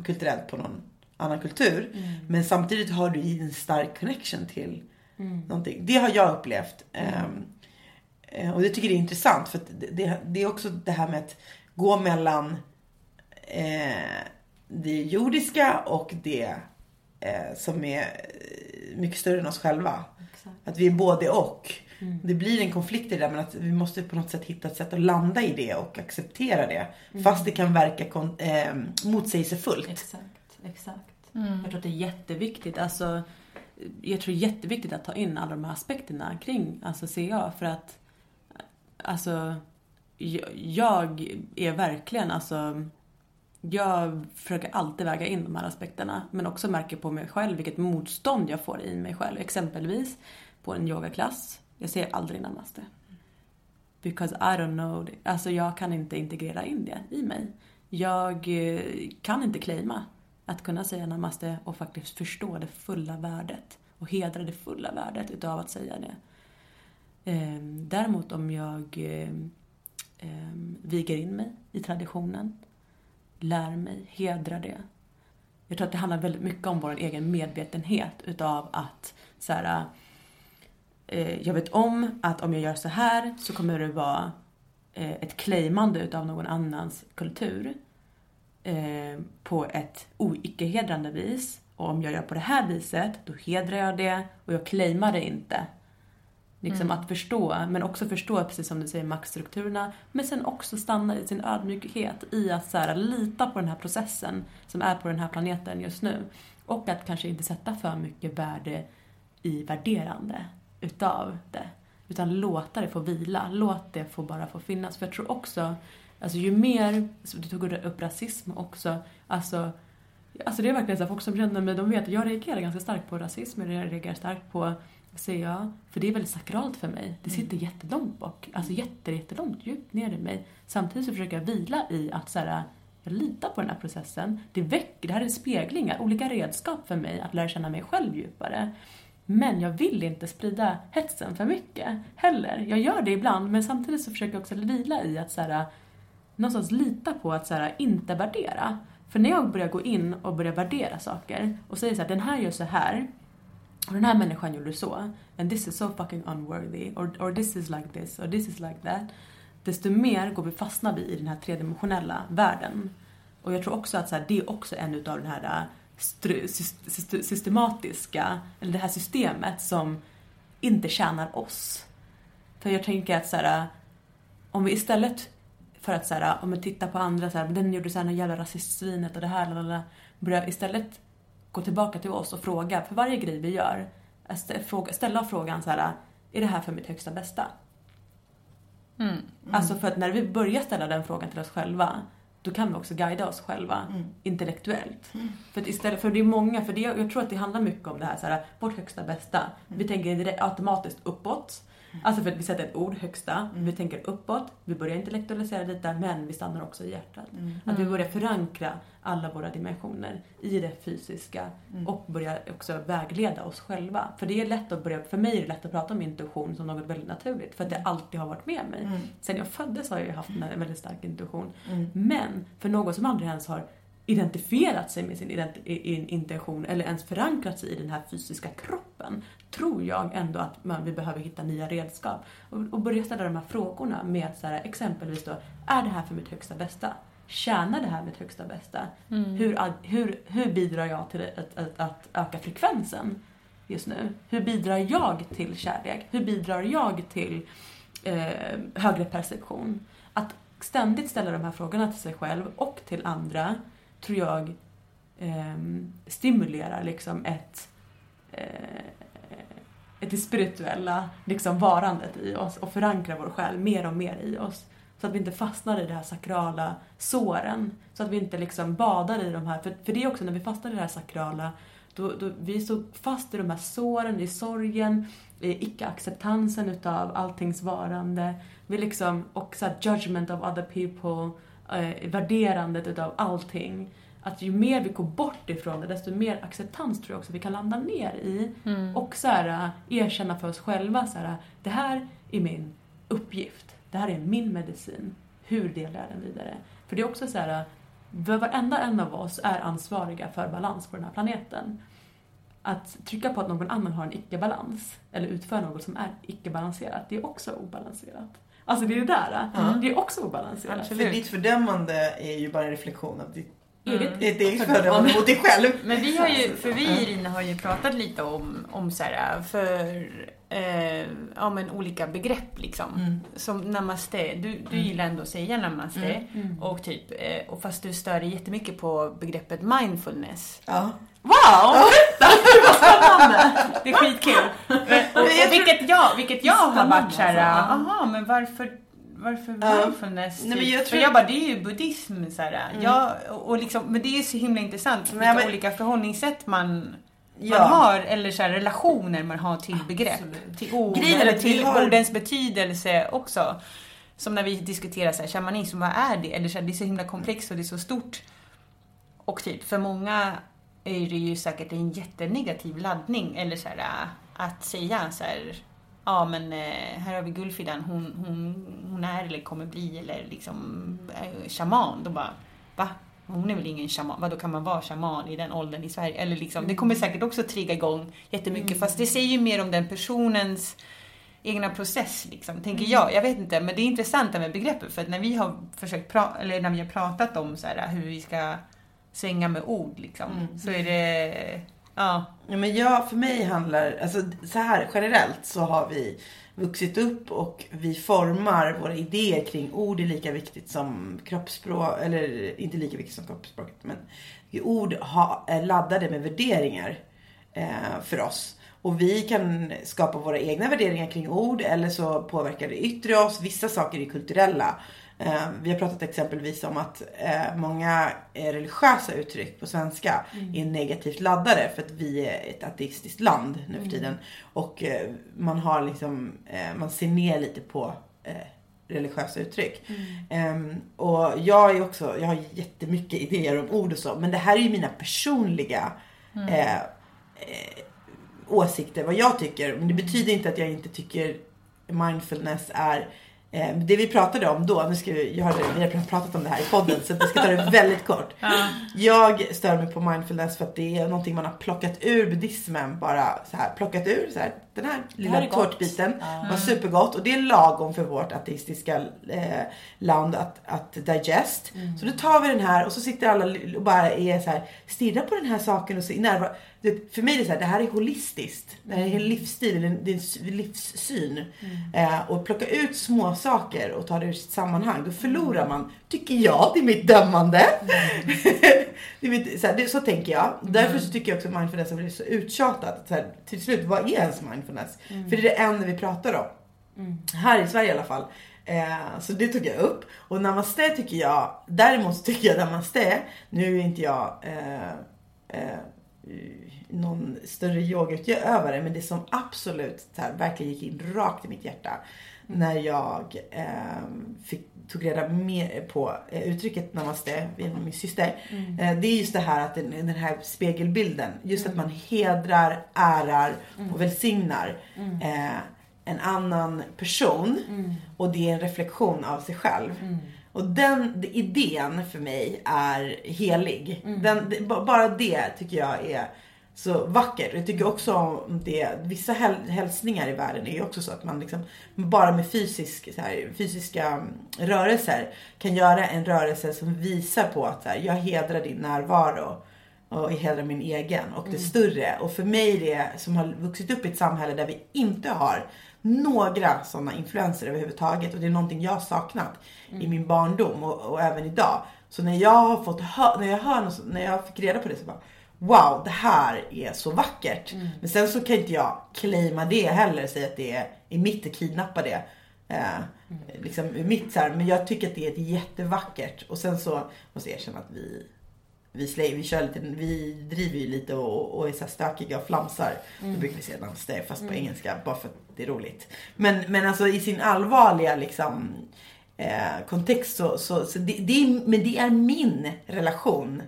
kulturellt på någon annan kultur. Mm. Men samtidigt har du i en stark connection till Mm. någonting. Det har jag upplevt. Eh, och det tycker jag är intressant. För det, det, det är också det här med att gå mellan eh, det jordiska och det eh, som är eh, mycket större än oss själva. Att vi är både och. Mm. Det blir en konflikt i det där men att vi måste på något sätt hitta ett sätt att landa i det och acceptera det. Mm. Fast det kan verka kon- eh, motsägelsefullt. Exakt, exakt. Mm. Jag tror att det är jätteviktigt. Alltså, jag tror det är jätteviktigt att ta in alla de här aspekterna kring alltså CA för att alltså jag, är verkligen alltså jag försöker alltid väga in de här aspekterna men också märker på mig själv vilket motstånd jag får i mig själv. Exempelvis på en yogaklass. Jag säger aldrig namaste. Because I don't know. it. Alltså jag kan inte integrera in det i mig. Jag eh, kan inte claima att kunna säga namaste och faktiskt förstå det fulla värdet och hedra det fulla värdet utav att säga det. Ehm, däremot om jag eh, ehm, viger in mig i traditionen, lär mig, hedrar det. Jag tror att det handlar väldigt mycket om vår egen medvetenhet utav att så här, eh, jag vet om att om jag gör så här så kommer det vara eh, ett claimande utav någon annans kultur eh, på ett icke-hedrande vis. Och om jag gör på det här viset, då hedrar jag det och jag claimar det inte. Liksom Mm. att förstå, men också förstå, precis som du säger, maktstrukturerna. Men sen också stanna i sin ödmjukhet i att så här, lita på den här processen som är på den här planeten just nu. Och att kanske inte sätta för mycket värde i värderande utav det. Utan låta det få vila, låt det få bara få finnas. För jag tror också, alltså ju mer, så du tog upp rasism också, alltså Alltså det är verkligen så här, folk som känner mig, de vet att jag reagerar ganska starkt på rasism, jag reagerar starkt på CA, för det är väldigt sakralt för mig. Det sitter jättelångt bak, alltså jätte, jättelångt djupt ner i mig. Samtidigt så försöker jag vila i att så här, jag litar på den här processen. Det väcker, det här är speglingar, olika redskap för mig att lära känna mig själv djupare. Men jag vill inte sprida hetsen för mycket heller. Jag gör det ibland, men samtidigt så försöker jag också vila i att så här, någonstans lita på att så här, inte värdera. För när jag börjar gå in och börjar värdera saker och säger så här, den här gör så här och den här människan gjorde så and this is so fucking unworthy or, or this is like this or this is like that desto mer går vi fastna vi i den här tredimensionella världen. Och jag tror också att så här, det är också en utav den här systematiska, eller det här systemet som inte tjänar oss. För jag tänker att så här, om vi istället för att så här, om vi tittar på andra så här, den gjorde så här, jävla rasistsvinet och det här, lalala, börja istället gå tillbaka till oss och fråga, för varje grej vi gör, ställa frågan så här, är det här för mitt högsta bästa? Mm. Alltså för att när vi börjar ställa den frågan till oss själva, då kan vi också guida oss själva Mm. intellektuellt. För att istället, för det är många, för det, jag tror att det handlar mycket om det här, så här vårt högsta bästa. Vi tänker direkt automatiskt uppåt. Alltså för att vi sätter ett ord högsta, vi tänker uppåt, vi börjar intellektualisera lite men vi stannar också i hjärtat. Att vi börjar förankra alla våra dimensioner i det fysiska och börjar också vägleda oss själva. För det är lätt att börja, för mig är det lätt att prata om intuition som något väldigt naturligt för att det alltid har varit med mig. Sen jag föddes har jag ju haft en väldigt stark intuition. Men för någon som aldrig ens har identifierat sig med sin intention eller ens förankrat sig i den här fysiska kroppen tror jag ändå att man, vi behöver hitta nya redskap och, och börja ställa de här frågorna med så här, exempelvis då, är det här för mitt högsta bästa? Tjänar det här mitt högsta bästa? Hur, ad- hur, hur bidrar jag till att, att, att öka frekvensen just nu? Hur bidrar jag till kärlek? Hur bidrar jag till eh, högre perception? Att ständigt ställa de här frågorna till sig själv och till andra tror jag ehm, stimulerar liksom ett, eh, ett det spirituella liksom varandet i oss och förankra vår själ mer och mer i oss. Så att vi inte fastnar i de här sakrala såren. Så att vi inte liksom badar i de här, för, för det är också när vi fastnar i det här sakrala då, då, vi är så fast i de här såren, i sorgen, i icke-acceptansen utav alltings varande. Vi liksom, och så här judgment of other people, eh, värderandet utav allting. Att ju mer vi går bort ifrån det, desto mer acceptans tror jag också vi kan landa ner i. Och så här, eh, erkänna för oss själva så här, det här är min uppgift. Det här är min medicin. Hur delar jag den vidare? För det är också så här, för varenda en av oss är ansvariga för balans på den här planeten. Att trycka på att någon annan har en icke-balans, eller utför något som är icke-balanserat, det är också obalanserat. Alltså det är det där, det är också obalanserat. För ditt fördömande är ju bara en reflektion av ditt Eget ett eget fördömande mot dig själv. Men vi har ju, för vi Irina har ju pratat lite om, om så här, för, eh, ja men olika begrepp liksom. Som namaste, du, du gillar ändå att säga namaste. Och typ, eh, och fast du stör dig jättemycket på begreppet mindfulness. Ja. Wow! Berätta! Vad spännande! Det är skitkul. <laughs> Och, och vilket jag, vilket jag har varit såhär, alltså. aha men varför varför mindfulness? Nej, men typ? jag För tror- jag bara, det är ju buddhism så här. Ja, och liksom, men det är ju så himla intressant vilka men- olika förhållningssätt man, Ja. man har, eller så här, relationer man har till begrepp, till ord, Grejen eller till har- ordens betydelse också. Som när vi diskuterar så här, shamanism, vad är det? Eller så här, det är så himla komplext och det är så stort. Och typ, för många är det ju säkert en jättenegativ laddning, eller så här, att säga så här, ja men eh, här har vi Gulfidan, hon, hon, hon är eller kommer bli eller liksom eh, shaman. Då bara, va? Hon är väl ingen shaman? Vadå kan man vara shaman i den åldern i Sverige? Eller liksom, det kommer säkert också trigga igång jättemycket, fast det säger ju mer om den personens egna process, liksom, tänker jag. Jag vet inte, men det är intressant det med begreppet, för att när vi har försökt eller när vi har pratat om så här, hur vi ska svänga med ord, liksom, så är det, ja, Ja, men jag, för mig handlar, alltså så här generellt så har vi vuxit upp och vi formar våra idéer kring ord är lika viktigt som kroppsspråk, eller inte lika viktigt som kroppsspråket, men ord ha, är laddade med värderingar eh, för oss. Och vi kan skapa våra egna värderingar kring ord eller så påverkar det yttre oss. Vissa saker är kulturella. Eh, vi har pratat exempelvis om att eh, många eh, religiösa uttryck på svenska är negativt laddade för att vi är ett ateistiskt land nu för tiden. Och eh, man har liksom, man ser ner lite på religiösa uttryck. Ehm, och jag är också, jag har jättemycket idéer om ord och så, men det här är ju mina personliga eh, eh, åsikter, vad jag tycker. Men det betyder inte att jag inte tycker mindfulness är det vi pratade om då, nu ska vi, jag har, vi har pratat om det här i podden så jag ska ta det väldigt kort. <laughs> Jag stör mig på mindfulness för att det är någonting man har plockat ur buddhismen bara så här, plockat ur så här, den här lilla här tårtbiten var supergott och det är lagom för vårt ateistiska eh, land att, att digest. Så då tar vi den här och så sitter alla och bara är så här, stirrar på den här saken och så närvar, det, för mig är det så här, det här är holistiskt. Det här är en livsstil, det är en, livssyn. Eh, och plocka ut små saker och ta det ur sitt sammanhang, då förlorar man, tycker jag, det är mitt dömande. <laughs> det är mitt, så, här, det, så tänker jag. Därför så tycker jag också att mindfulness har blivit så uttjatat. Så här, till slut, vad är ens mindfulness? För det är det enda vi pratar om. Här i Sverige i alla fall. Eh, så det tog jag upp. Och namaste tycker jag, däremot så tycker jag namaste, nu är inte jag eh, eh, någon större yogautövare men det som absolut här, verkligen gick in rakt i mitt hjärta när jag eh, fick, tog reda mer på eh, uttrycket namaste min syster. Mm. Eh, det är just det här att den, den här spegelbilden, just att man hedrar, ärar Mm. och välsignar eh, en annan person och det är en reflektion av sig själv. Och den idén för mig är helig. Den, bara det tycker jag är så vackert. Jag tycker också om det, vissa häl- hälsningar i världen är ju också så att man liksom bara med fysisk, här, fysiska mm, rörelser kan göra en rörelse som visar på att här, jag hedrar din närvaro och hedrar min egen och det större. Och för mig det som har vuxit upp i ett samhälle där vi inte har några sådana influenser överhuvudtaget och det är någonting jag har saknat i min barndom och, och även idag. Så när jag har fått när jag hör något, när jag fick reda på det så bara Wow, det här är så vackert. Men sen så kan inte jag claima det heller säga att det är, är mitt kidnappa det. Eh, liksom ur mitt så här, men jag tycker att det är jättevackert. Och sen så måste jag erkänna att vi vi, slay, vi, kör lite, vi driver ju lite och, och är så stökiga och flamsar. Då brukar vi säga namaste fast på engelska bara för att det är roligt. Men, men alltså i sin allvarliga liksom eh, kontext så, så, så det, det är, men det är min relation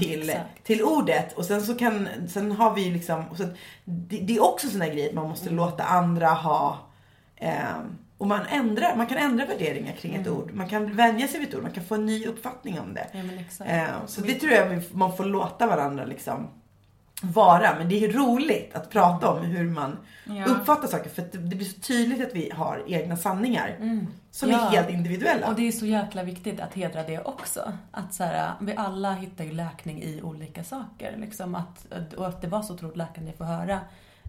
till, exakt. till ordet. Och sen så kan, sen har vi liksom, så, det, det är också såna grejer att man måste låta andra ha Eh, och man, ändrar, man kan ändra värderingar kring ett ord. Man kan vänja sig vid ett ord. Man kan få en ny uppfattning om det. Ja, men exakt. Eh, så det tror jag man får låta varandra liksom vara. Men det är roligt att prata om hur man Ja. uppfattar saker. För det, blir så tydligt att vi har egna sanningar. Som Ja. är helt individuella. Och det är så jäkla viktigt att hedra det också. Att så här, vi alla hittar ju läkning i olika saker. Liksom att, och att det var så otroligt läkande att få höra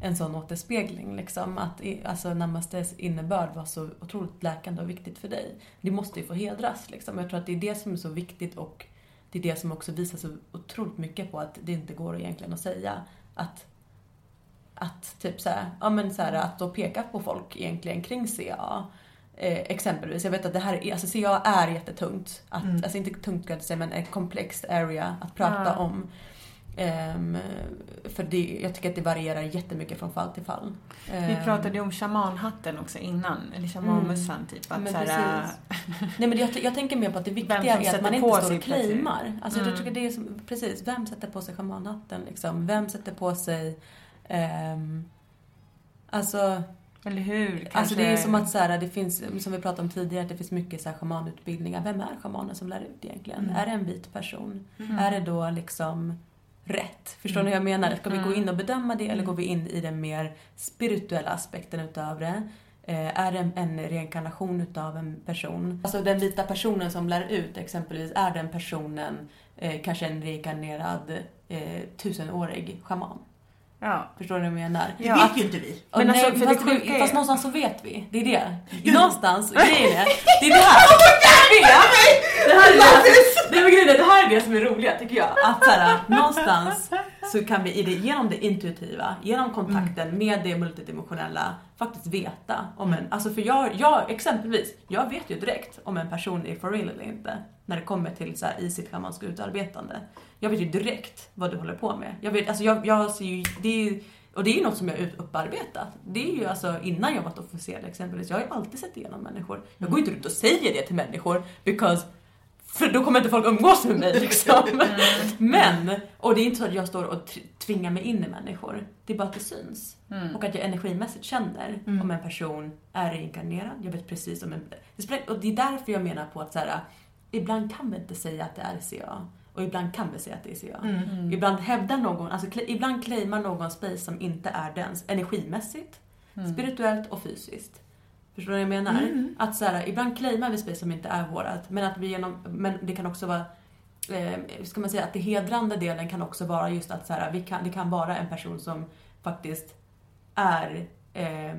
en sån återspegling. Liksom, att alltså, namastes innebörd var så otroligt läkande och viktigt för dig. Det måste ju få hedras. Liksom. Jag tror att det är det som är så viktigt och det är det som också visar så otroligt mycket på att det inte går egentligen att säga att att typ så här, ja men så här, att då peka på folk egentligen kring CA. Eh, exempelvis, jag vet att det här är, alltså CA är jättetungt. Att, Alltså inte tungt kan jag säga, men ett komplext area att prata Ja. om. Ehm, för det, jag tycker att det varierar jättemycket från fall till fall. Vi Ehm, pratade om shamanhatten också innan, eller shamanmössan typ. Att men så här, precis. Nej men jag, jag tänker mer på att det <laughs> viktiga är att man inte står och claimar. Alltså jag Mm. tycker det är som, precis, vem sätter på sig schamanhatten liksom? Vem sätter på sig, ehm, alltså Eller hur? Alltså det är Kanske- som att så här, det finns, som vi pratade om tidigare, att det finns mycket så här shamanutbildningar. Vem är shamanen som lär ut egentligen? Mm. Är det en vit person? Är det då liksom rätt? Förstår ni vad jag menar? Ska vi gå in och bedöma det eller går vi in i den mer spirituella aspekten utav det? Eh, är det en, reinkarnation utav en person? Alltså den vita personen som lär ut exempelvis, är den personen eh, kanske en reinkarnerad eh, tusenårig shaman? Ja. Förstår ni vad jag menar? Det Ja. vet ju inte vi. Men nej, alltså, för fast, det sjuka är- fast någonstans så vet vi. Det är det. Någonstans, <laughs> grejen är, det är det här. Jag vet! Det här är det, det, men grejen är, det här är det som är roliga tycker jag. Att så här, någonstans så kan vi i det, genom det intuitiva, genom kontakten med det multidimensionella faktiskt veta om en, alltså för jag, jag exempelvis, jag vet ju direkt om en person är for real eller inte. När det kommer till så här, i sitt schamanska utarbetande. Jag vet ju direkt vad du håller på med. Jag vet, alltså jag, jag ser ju, det är ju, och det är ju något som jag upparbetat. Det är ju alltså innan jag varit officerad exempelvis. Jag har ju alltid sett igenom människor. Jag går ju inte ut och säger det till människor because för då kommer inte folk umgås med mig liksom. <laughs> Men, och det är inte så att jag står och tvingar mig in i människor. Det är bara att det syns. Och att jag energimässigt känner om en person är reinkarnerad. Jag vet precis om en... Och det är därför jag menar på att så här, ibland kan vi inte säga att det är CA. Och ibland kan vi säga att det är CA. Ibland hävdar någon, alltså ibland claimar någon space som inte är dens energimässigt, spirituellt och fysiskt. Förstår du vad jag menar? Att så här, ibland claimar vi space som inte är vårat, men att vi genom, men det kan också vara eh, ska man säga att det hedrande delen kan också vara just att så här, vi kan, det kan vara en person som faktiskt är eh,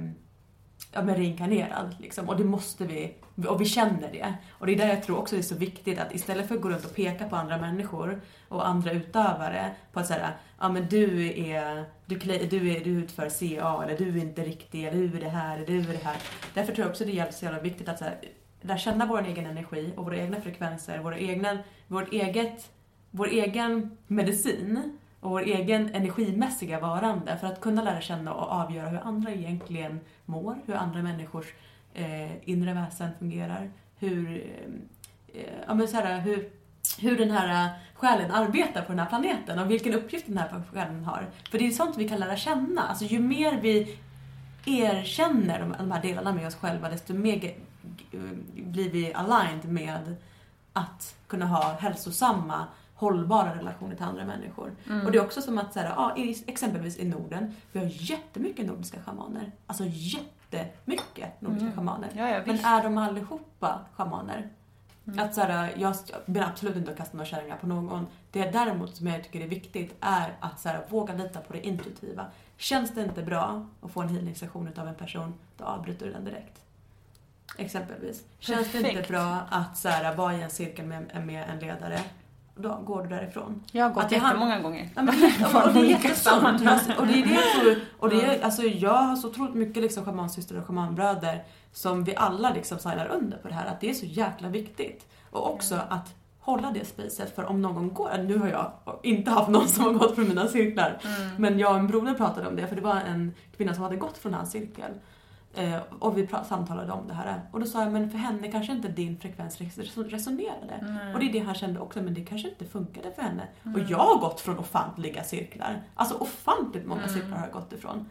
ja, men reinkarnerad. Liksom. Och det måste vi, och vi känner det. Och det är där jag tror också det är så viktigt att istället för att gå runt och peka på andra människor och andra utövare på att säga ja men du är, du, du är, du utför CA eller du är inte riktig, eller du är det här, eller du är det här. Därför tror jag också det är så jävla viktigt att så här, lära känna vår egen energi och våra egna frekvenser, våra egna, vårt eget, vår egen medicin och vår egen energimässiga varande för att kunna lära känna och avgöra hur andra egentligen mår, hur andra människors eh, inre väsen fungerar, hur, eh, ja, men så här, hur, hur den här eh, själen arbetar på den här planeten och vilken uppgift den här själen har. För det är sånt vi kan lära känna. Alltså ju mer vi erkänner de, de här delarna med oss själva, desto mer ge- eh, blir vi aligned med att kunna ha hälsosamma, hållbara relationer till andra människor. Mm. Och det är också som att, så här, ja, exempelvis i Norden, vi har jättemycket nordiska shamaner. Alltså jättemycket nordiska Mm. shamaner. Ja, ja, Men är de allihopa shamaner? Mm. Att så här, jag menar absolut inte kasta några kärringar på någon. Det däremot som jag tycker är viktigt är att så här, våga lita på det intuitiva. Känns det inte bra att få en healing-session av en person, då avbryter du den direkt. Exempelvis. Känns det inte bra att så här, vara i en cirkel med, med en ledare, då går du därifrån. Jag har gått Att det hand- jättemånga gånger. Ja, men, Från <laughs> och det är olika jättesunt. sammanhang. Alltså, och det är det jag tror, och det är, alltså, jag har så otroligt mycket liksom schamansystrar och schamanbröder som vi alla liksom signar under på det här, att det är så jäkla viktigt. Och också att hålla det spacet, för om någon går, nu har jag inte haft någon som har gått från mina cirklar, men jag och en broder pratade om det, för det var en kvinna som hade gått från hans cirkel. Eh, och vi samtalade om det här. Och då sa jag, men för henne kanske inte din frekvens res- resonerade. Nej. Och det är det han kände också, men det kanske inte funkade för henne. Mm. Och jag har gått från ofantliga cirklar. Alltså ofantligt många Mm. cirklar har jag gått ifrån.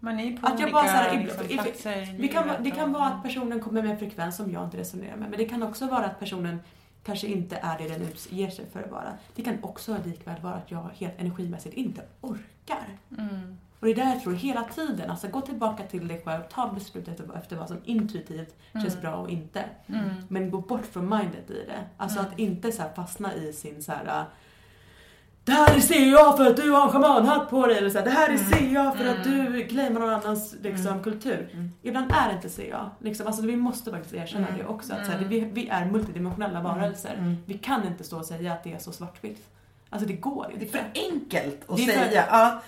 Man är på Att jag bara så här, liksom, i- i- platser i det kan, det kan vara att personen kommer med en frekvens som jag inte resonerar med. Men det kan också vara att personen kanske inte är det den utger sig för att vara. Det kan också likväl vara att jag helt energimässigt inte orkar. Mm. Och det är där jag tror hela tiden, alltså gå tillbaka till dig själv, ta beslut efter, vad som intuitivt känns Mm. bra och inte. Mm. Men gå bort från mindet i det. Alltså Mm. att inte så fastna i sin så här. Det här ser jag för att du har en schamanhatt på dig. Eller så här, det här Mm. ser jag för att du claimar någon annans liksom, kultur. Mm. Ibland är det inte ser jag. Liksom, alltså, vi måste faktiskt erkänna Mm. det också. Att, så här, Mm. vi, vi är multidimensionella varelser. Mm. Vi kan inte stå och säga att det är så svartvitt. Alltså det går inte. Det är för enkelt att är för- säga. Ja,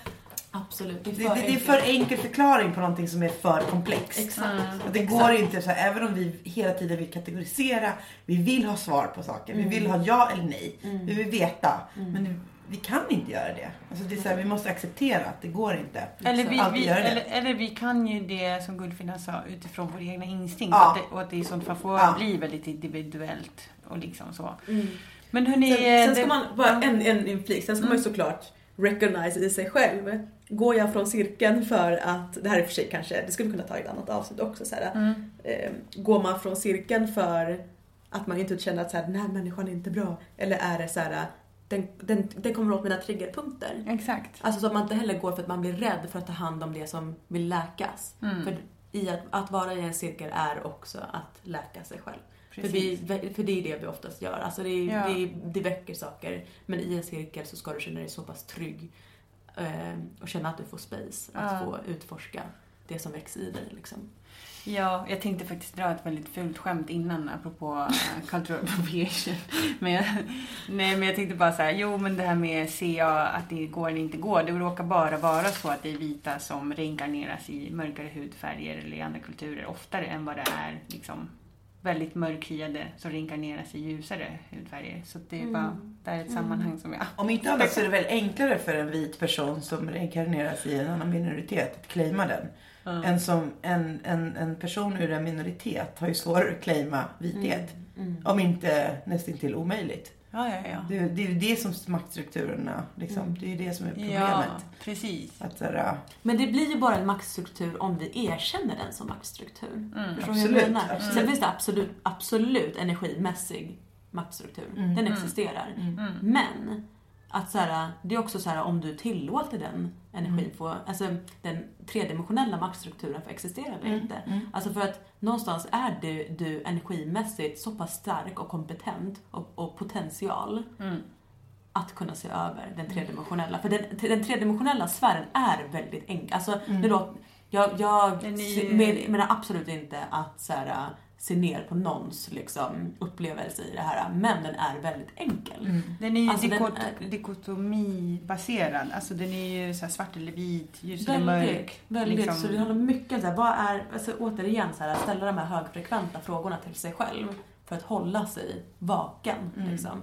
Absolut, det är det, för det, det är för enkel förklaring på någonting som är för komplext. Exakt. Att det går inte så här, även om vi hela tiden vill kategorisera, vi vill ha svar på saker, vi vill ha ja eller nej, Mm. vi vill veta. Men vi kan inte göra det. Alltså det är så här, vi måste acceptera att det går inte. Eller vi, vi, eller, eller vi kan ju det som Guldfinna sa utifrån vår egna instinkt. Ja. Och, att det, och att det i sånt fall får Ja. bli väldigt individuellt och liksom så. Mm. Men hörni... Sen, sen ska det- man, bara en, en inflik, sen ska man ju såklart recognize i sig själv. Går jag från cirkeln för att, det här är för sig kanske, det skulle kunna ta ett annat avsnitt också. Så här, Mm. eh, går man från cirkeln för att man inte känner att så här, den här människan är inte bra? Eller är det så här, den, den, den kommer åt mina triggerpunkter? Exakt. Alltså så att man inte heller går för att man blir rädd för att ta hand om det som vill läkas. Mm. För i att, att vara i en cirkel är också att läka sig själv. För, vi, för det är det vi oftast gör. Alltså det, är- Ja. det, det väcker saker. Men i en cirkel så ska du känna dig så pass trygg. Eh, och känna att du får space att Ja. få utforska det som växer i dig. Liksom. Ja, jag tänkte faktiskt dra ett väldigt fult skämt innan apropå uh, <laughs> cultural appropriation. Men jag, nej, men jag tänkte bara så här, jo men det här med jag att det går eller inte går. Det råkar bara vara så att det är vita som reinkarneras i mörkare hudfärger eller i andra kulturer oftare än vad det är liksom väldigt mörkhyade som reinkarneras i ljusare hudfärger. Så det är Mm. bara, det är ett sammanhang som jag... Om inte annat så är det väl enklare för en vit person som reinkarneras i en annan minoritet att claima den. Ja. En, som, en, en, en person ur en minoritet har ju svårare att claima vithet. Mm. Om inte nästintill omöjligt. Ja, ja, ja. Det, det är ju det som maktstrukturerna, liksom. Mm. det är ju det som är problemet. Ja, precis. Att, så här, Men det blir ju bara en maktstruktur om vi erkänner den som maktstruktur. Mm. Förstår du hur Absolut, jag menar? absolut. Sen finns det absolut, absolut energimässig maktstruktur. Mm. Den Mm. existerar. Mm. Men att så här, det är också så här om du tillåter den energin Mm. få, alltså den tredimensionella maktstrukturen få existera eller Mm, inte. mm. Alltså för att någonstans är du, du energimässigt så pass stark och kompetent och, och potential Mm. att kunna se över den tredimensionella. För den, den tredimensionella sfären är väldigt enkel. Alltså, Mm. låter, jag, jag är menar absolut inte att så här, se ner på någons liksom, upplevelse i det här, men den är väldigt enkel. mm. Den är ju Alltså, dikot- dikotomibaserad. Alltså den är ju så här svart eller vit, ljus eller Väldigt, mörk. väldigt. liksom. Så det handlar mycket om så här, vad är, alltså, återigen så här, att ställa de här högfrekventa frågorna till sig själv för att hålla sig vaken. Mm. Liksom.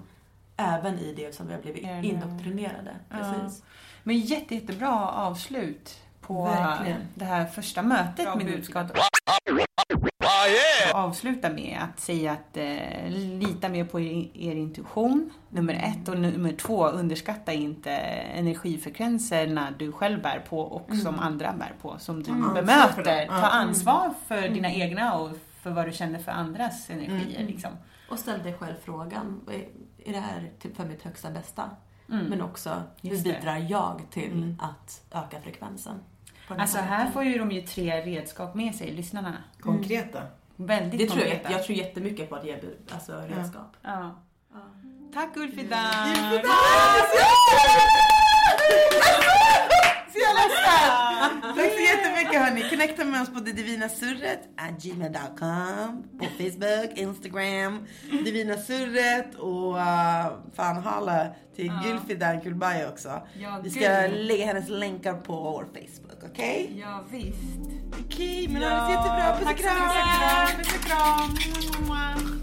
även i det som vi har blivit indoktrinerade. Precis. Men jätte, jättebra avslut på Verkligen. det här första mötet med budskap. Avsluta med att säga att eh, lita mer på er, er intuition, nummer ett. Och nummer två, underskatta inte energifrekvenserna du själv bär på och som andra bär på, som du Mm. bemöter. Ta ansvar för dina egna och för vad du känner för andras energier. Liksom. Och ställ dig själv frågan, är- det här typ för mitt högsta bästa? Mm. Men också, hur bidrar jag till att öka frekvensen? Alltså här får ju de ju tre redskap med sig, lyssnarna. Konkreta. Väldigt det tror jag, jag tror jättemycket på att ge alltså redskap. Ja. Tack Ulfida! Så snällt! Tack så jättemycket hörni. Connecta med oss på det divina surret gmail.com på Facebook, Instagram, divina surret och uh, fan hala till Ja. Gylfidan Kulbay också. Ja, Vi ska gud. lägga hennes länkar på vår Facebook, okej? Ja, visst. Okej, men ha det jättebra. Puss och Tack så kram! mycket. Puss och kram.